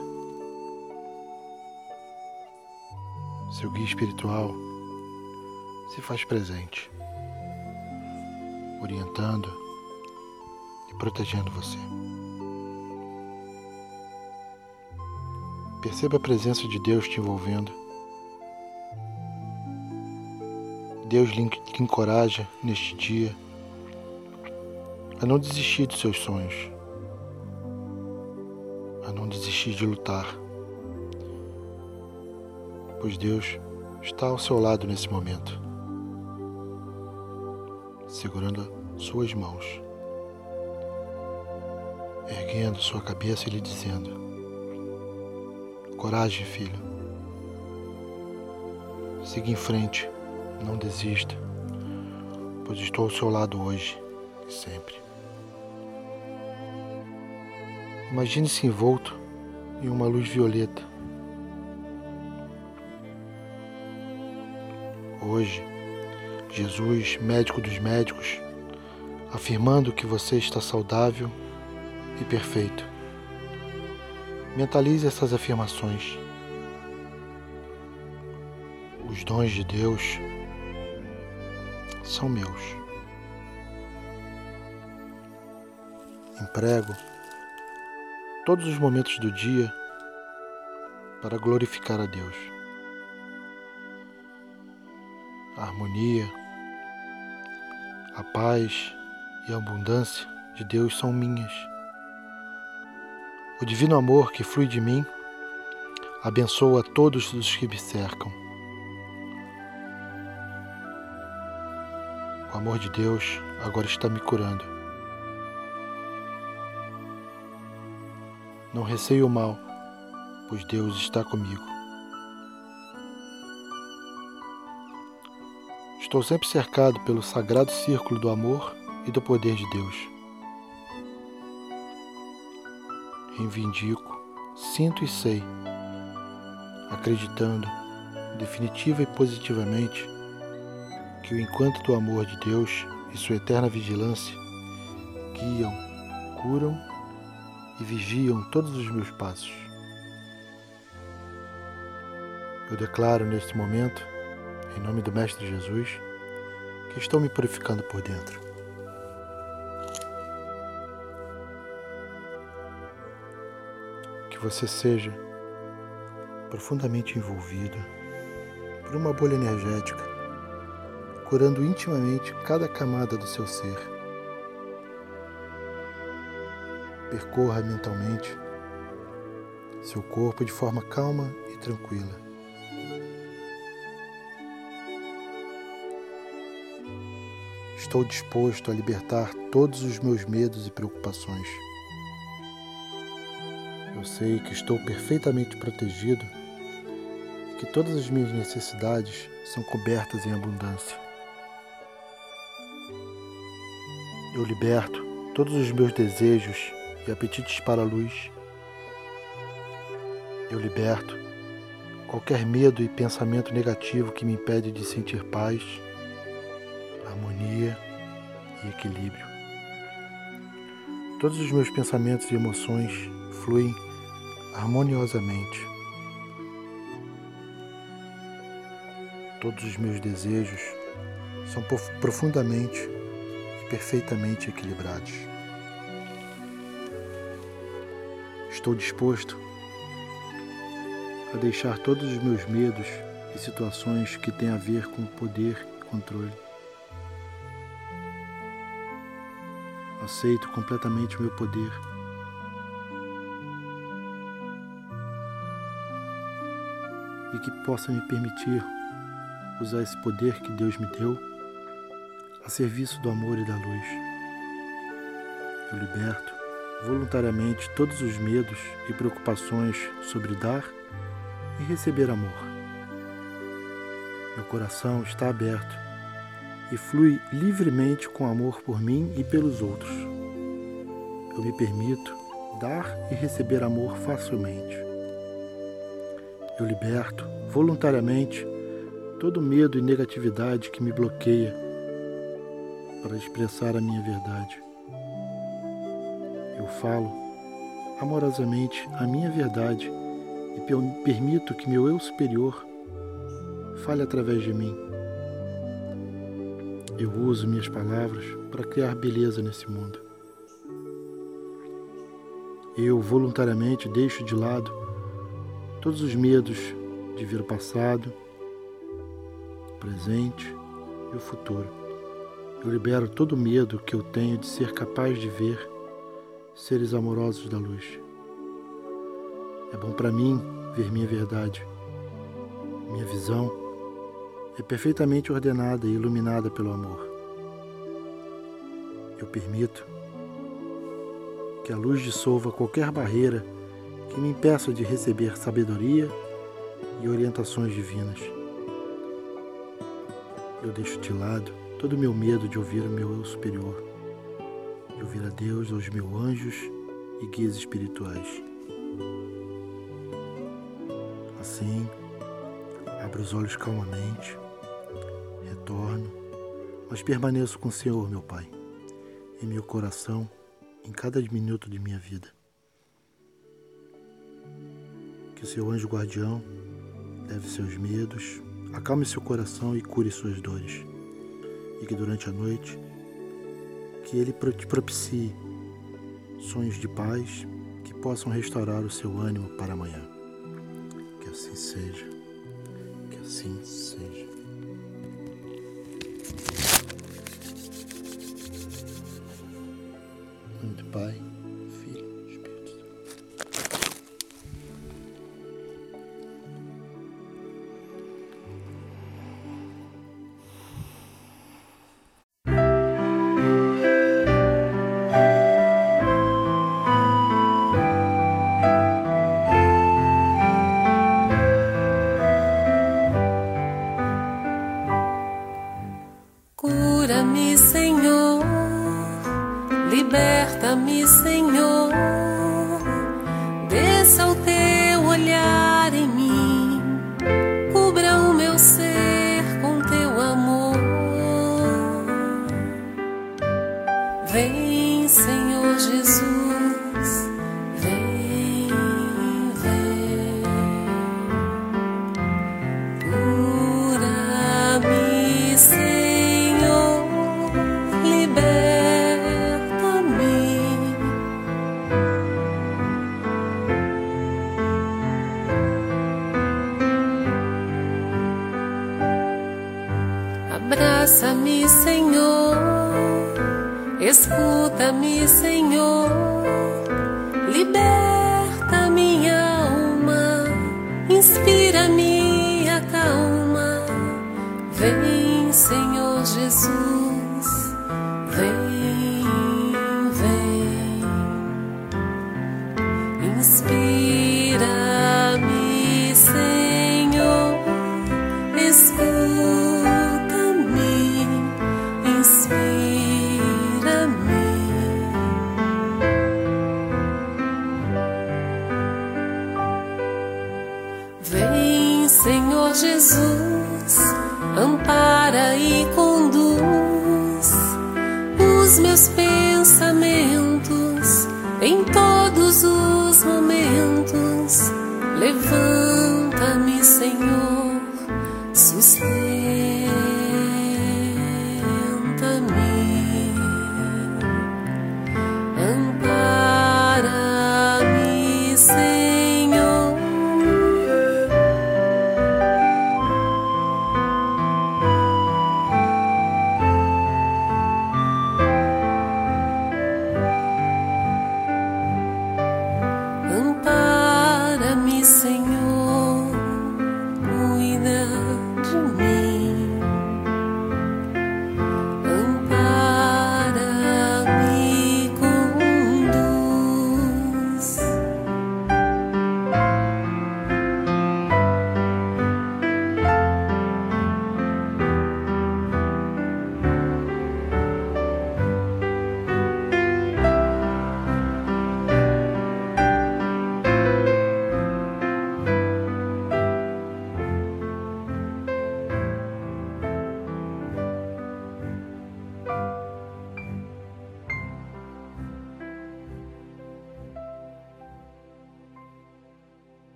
Seu guia espiritual se faz presente, orientando e protegendo você. Perceba a presença de Deus te envolvendo. Deus lhe encoraja neste dia a não desistir dos seus sonhos, desistir de lutar, pois Deus está ao seu lado nesse momento, segurando suas mãos, erguendo sua cabeça e lhe dizendo: Coragem, filho. Siga em frente, não desista, pois estou ao seu lado hoje e sempre. Imagine-se envolto em uma luz violeta. Hoje, Jesus, médico dos médicos, afirmando que você está saudável e perfeito. Mentalize essas afirmações. Os dons de Deus são meus. Emprego todos os momentos do dia para glorificar a Deus. A harmonia, a paz e a abundância de Deus são minhas. O divino amor que flui de mim abençoa todos os que me cercam. O amor de Deus agora está me curando. Não receio o mal, pois Deus está comigo. Estou sempre cercado pelo sagrado círculo do amor e do poder de Deus. Reivindico, sinto e sei, acreditando definitiva e positivamente que o encanto do amor de Deus e sua eterna vigilância guiam, curam e vigiam todos os meus passos. Eu declaro neste momento, em nome do Mestre Jesus, que estou me purificando por dentro. Que você seja profundamente envolvido por uma bolha energética, curando intimamente cada camada do seu ser. Percorra mentalmente seu corpo de forma calma e tranquila. Estou disposto a libertar todos os meus medos e preocupações. Eu sei que estou perfeitamente protegido e que todas as minhas necessidades são cobertas em abundância. Eu liberto todos os meus desejos e apetites para a luz. Eu liberto qualquer medo e pensamento negativo que me impede de sentir paz harmonia e equilíbrio. Todos os meus pensamentos e emoções fluem harmoniosamente. Todos os meus desejos são profundamente e perfeitamente equilibrados. Estou disposto a deixar todos os meus medos e situações que têm a ver com poder e controle. Aceito completamente o meu poder. E que possa me permitir usar esse poder que Deus me deu a serviço do amor e da luz. Eu liberto voluntariamente todos os medos e preocupações sobre dar e receber amor. Meu coração está aberto e flui livremente com amor por mim e pelos outros. Eu me permito dar e receber amor facilmente. Eu liberto voluntariamente todo medo e negatividade que me bloqueia para expressar a minha verdade. Eu falo amorosamente a minha verdade e permito que meu eu superior fale através de mim. Eu uso minhas palavras para criar beleza nesse mundo. Eu voluntariamente deixo de lado todos os medos de ver o passado, o presente e o futuro. Eu libero todo o medo que eu tenho de ser capaz de ver seres amorosos da luz. É bom para mim ver minha verdade, minha visão é perfeitamente ordenada e iluminada pelo amor. Eu permito que a luz dissolva qualquer barreira que me impeça de receber sabedoria e orientações divinas. Eu deixo de lado todo o meu medo de ouvir o meu eu superior, ouvir a Deus, aos meus anjos e guias espirituais. Assim, abro os olhos calmamente retorno, mas permaneço com o Senhor, meu Pai, em meu coração, em cada minuto de minha vida. Que o seu anjo guardião leve seus medos, acalme seu coração e cure suas dores. E que durante a noite, que ele te propicie sonhos de paz que possam restaurar o seu ânimo para amanhã. Que assim seja. Que assim seja. Pai,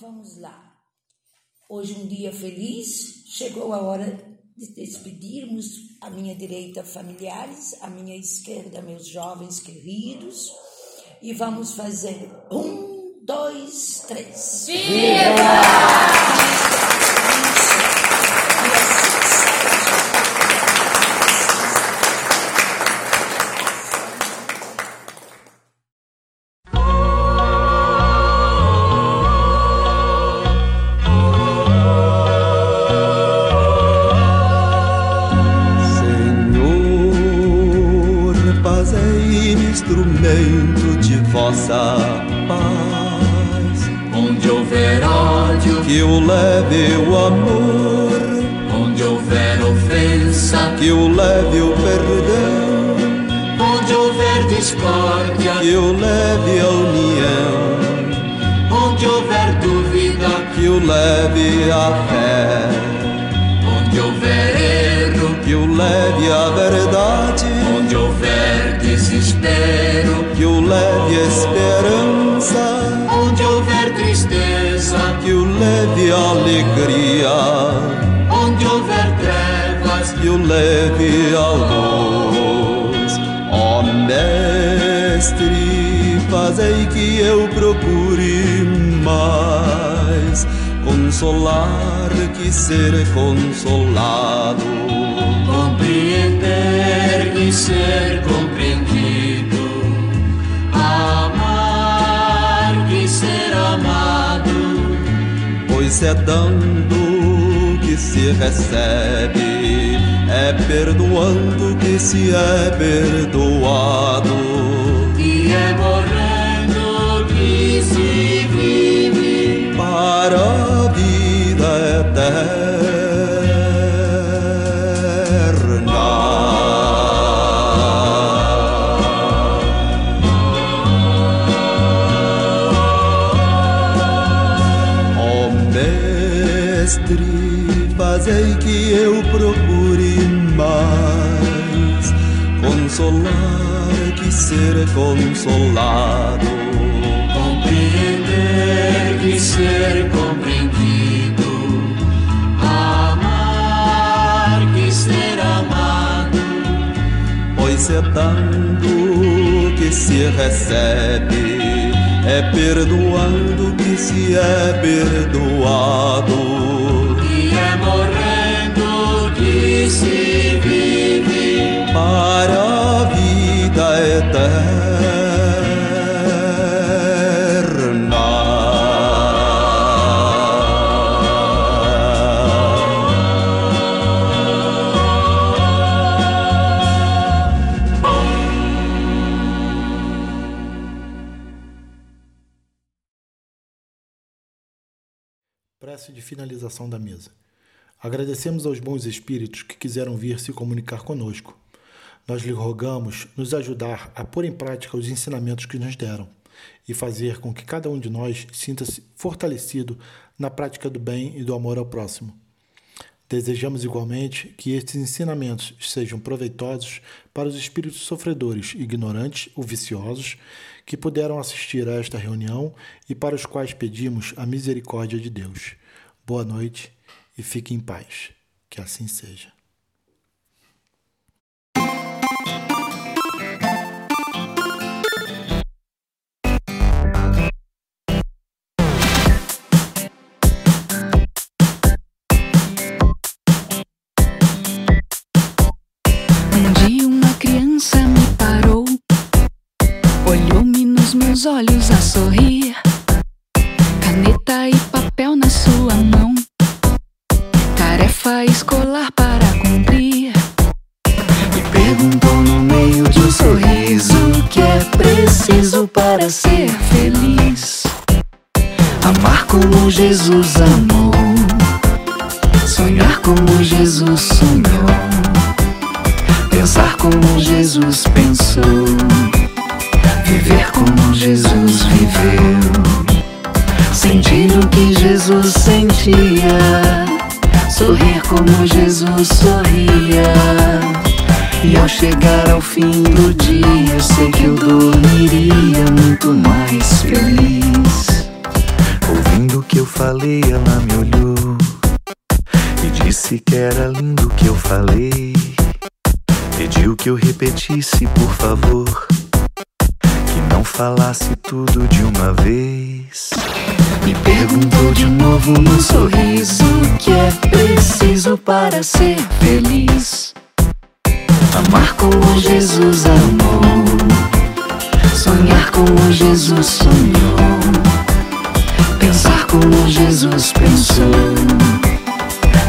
vamos lá. Hoje um dia feliz, chegou a hora de despedirmos a minha direita familiares, a minha esquerda meus jovens queridos e vamos fazer um, dois, três. Viva! É perdoando que se é perdoado. Agradecemos aos bons espíritos que quiseram vir se comunicar conosco. Nós lhe rogamos nos ajudar a pôr em prática os ensinamentos que nos deram e fazer com que cada um de nós sinta-se fortalecido na prática do bem e do amor ao próximo. Desejamos igualmente que estes ensinamentos sejam proveitosos para os espíritos sofredores, ignorantes ou viciosos que puderam assistir a esta reunião e para os quais pedimos a misericórdia de Deus. Boa noite e fique em paz. Que assim seja. Um dia uma criança me parou, olhou-me nos meus olhos a sorrir, para ser feliz. Amar como Jesus amou, sonhar como Jesus sonhou, pensar como Jesus pensou, viver como Jesus viveu, sentir o que Jesus sentia, sorrir como Jesus sorria. E ao chegar ao fim do dia, eu sei que eu dormiria muito mais feliz. Ouvindo o que eu falei, ela me olhou e disse que era lindo o que eu falei. Pediu que eu repetisse, por favor, que não falasse tudo de uma vez. Me perguntou de novo num sorriso que é preciso para ser feliz. Amar como Jesus amou, sonhar como Jesus sonhou, pensar como Jesus pensou,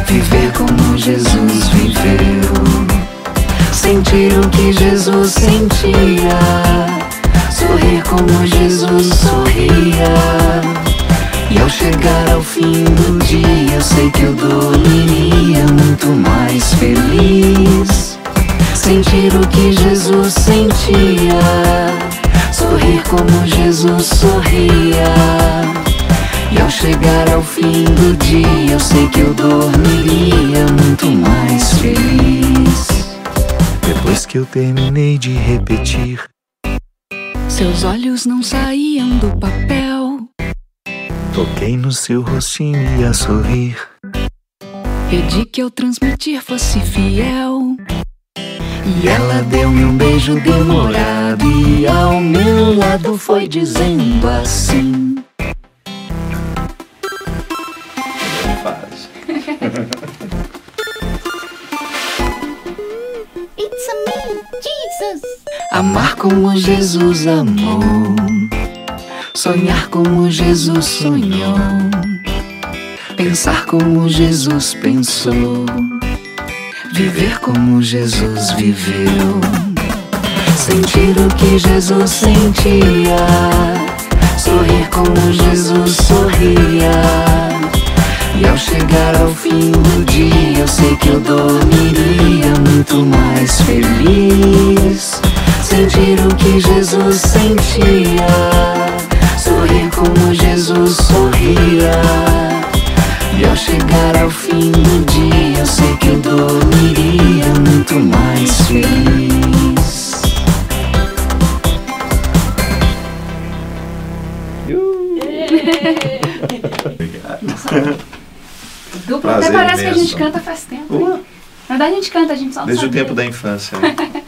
viver como Jesus viveu, sentir o que Jesus sentia, sorrir como Jesus sorria. E ao chegar ao fim do dia, eu sei que eu dormiria muito mais feliz. Sentir o que Jesus sentia, sorrir como Jesus sorria. E ao chegar ao fim do dia, eu sei que eu dormiria muito mais feliz. Depois que eu terminei de repetir, Seus olhos não saíam do papel. toquei no seu rostinho e a sorrir. Pedi que eu transmitir fosse fiel. E ela deu-me um beijo demorado e ao meu lado foi dizendo assim. <laughs> It's a me, Jesus. Amar como Jesus amou, sonhar como Jesus sonhou, pensar como Jesus pensou, viver como Jesus viveu, sentir o que Jesus sentia, sorrir como Jesus sorria. E ao chegar ao fim do dia, eu sei que eu dormiria muito mais feliz. Sentir o que Jesus sentia, sorrir como Jesus sorria. E ao chegar ao fim do dia, eu sei que eu dormiria muito mais feliz. Duplo Prazer até parece que a gente canta faz tempo. hein? Na verdade a gente canta, a gente só não Desde o sabia. tempo da infância. né? <laughs>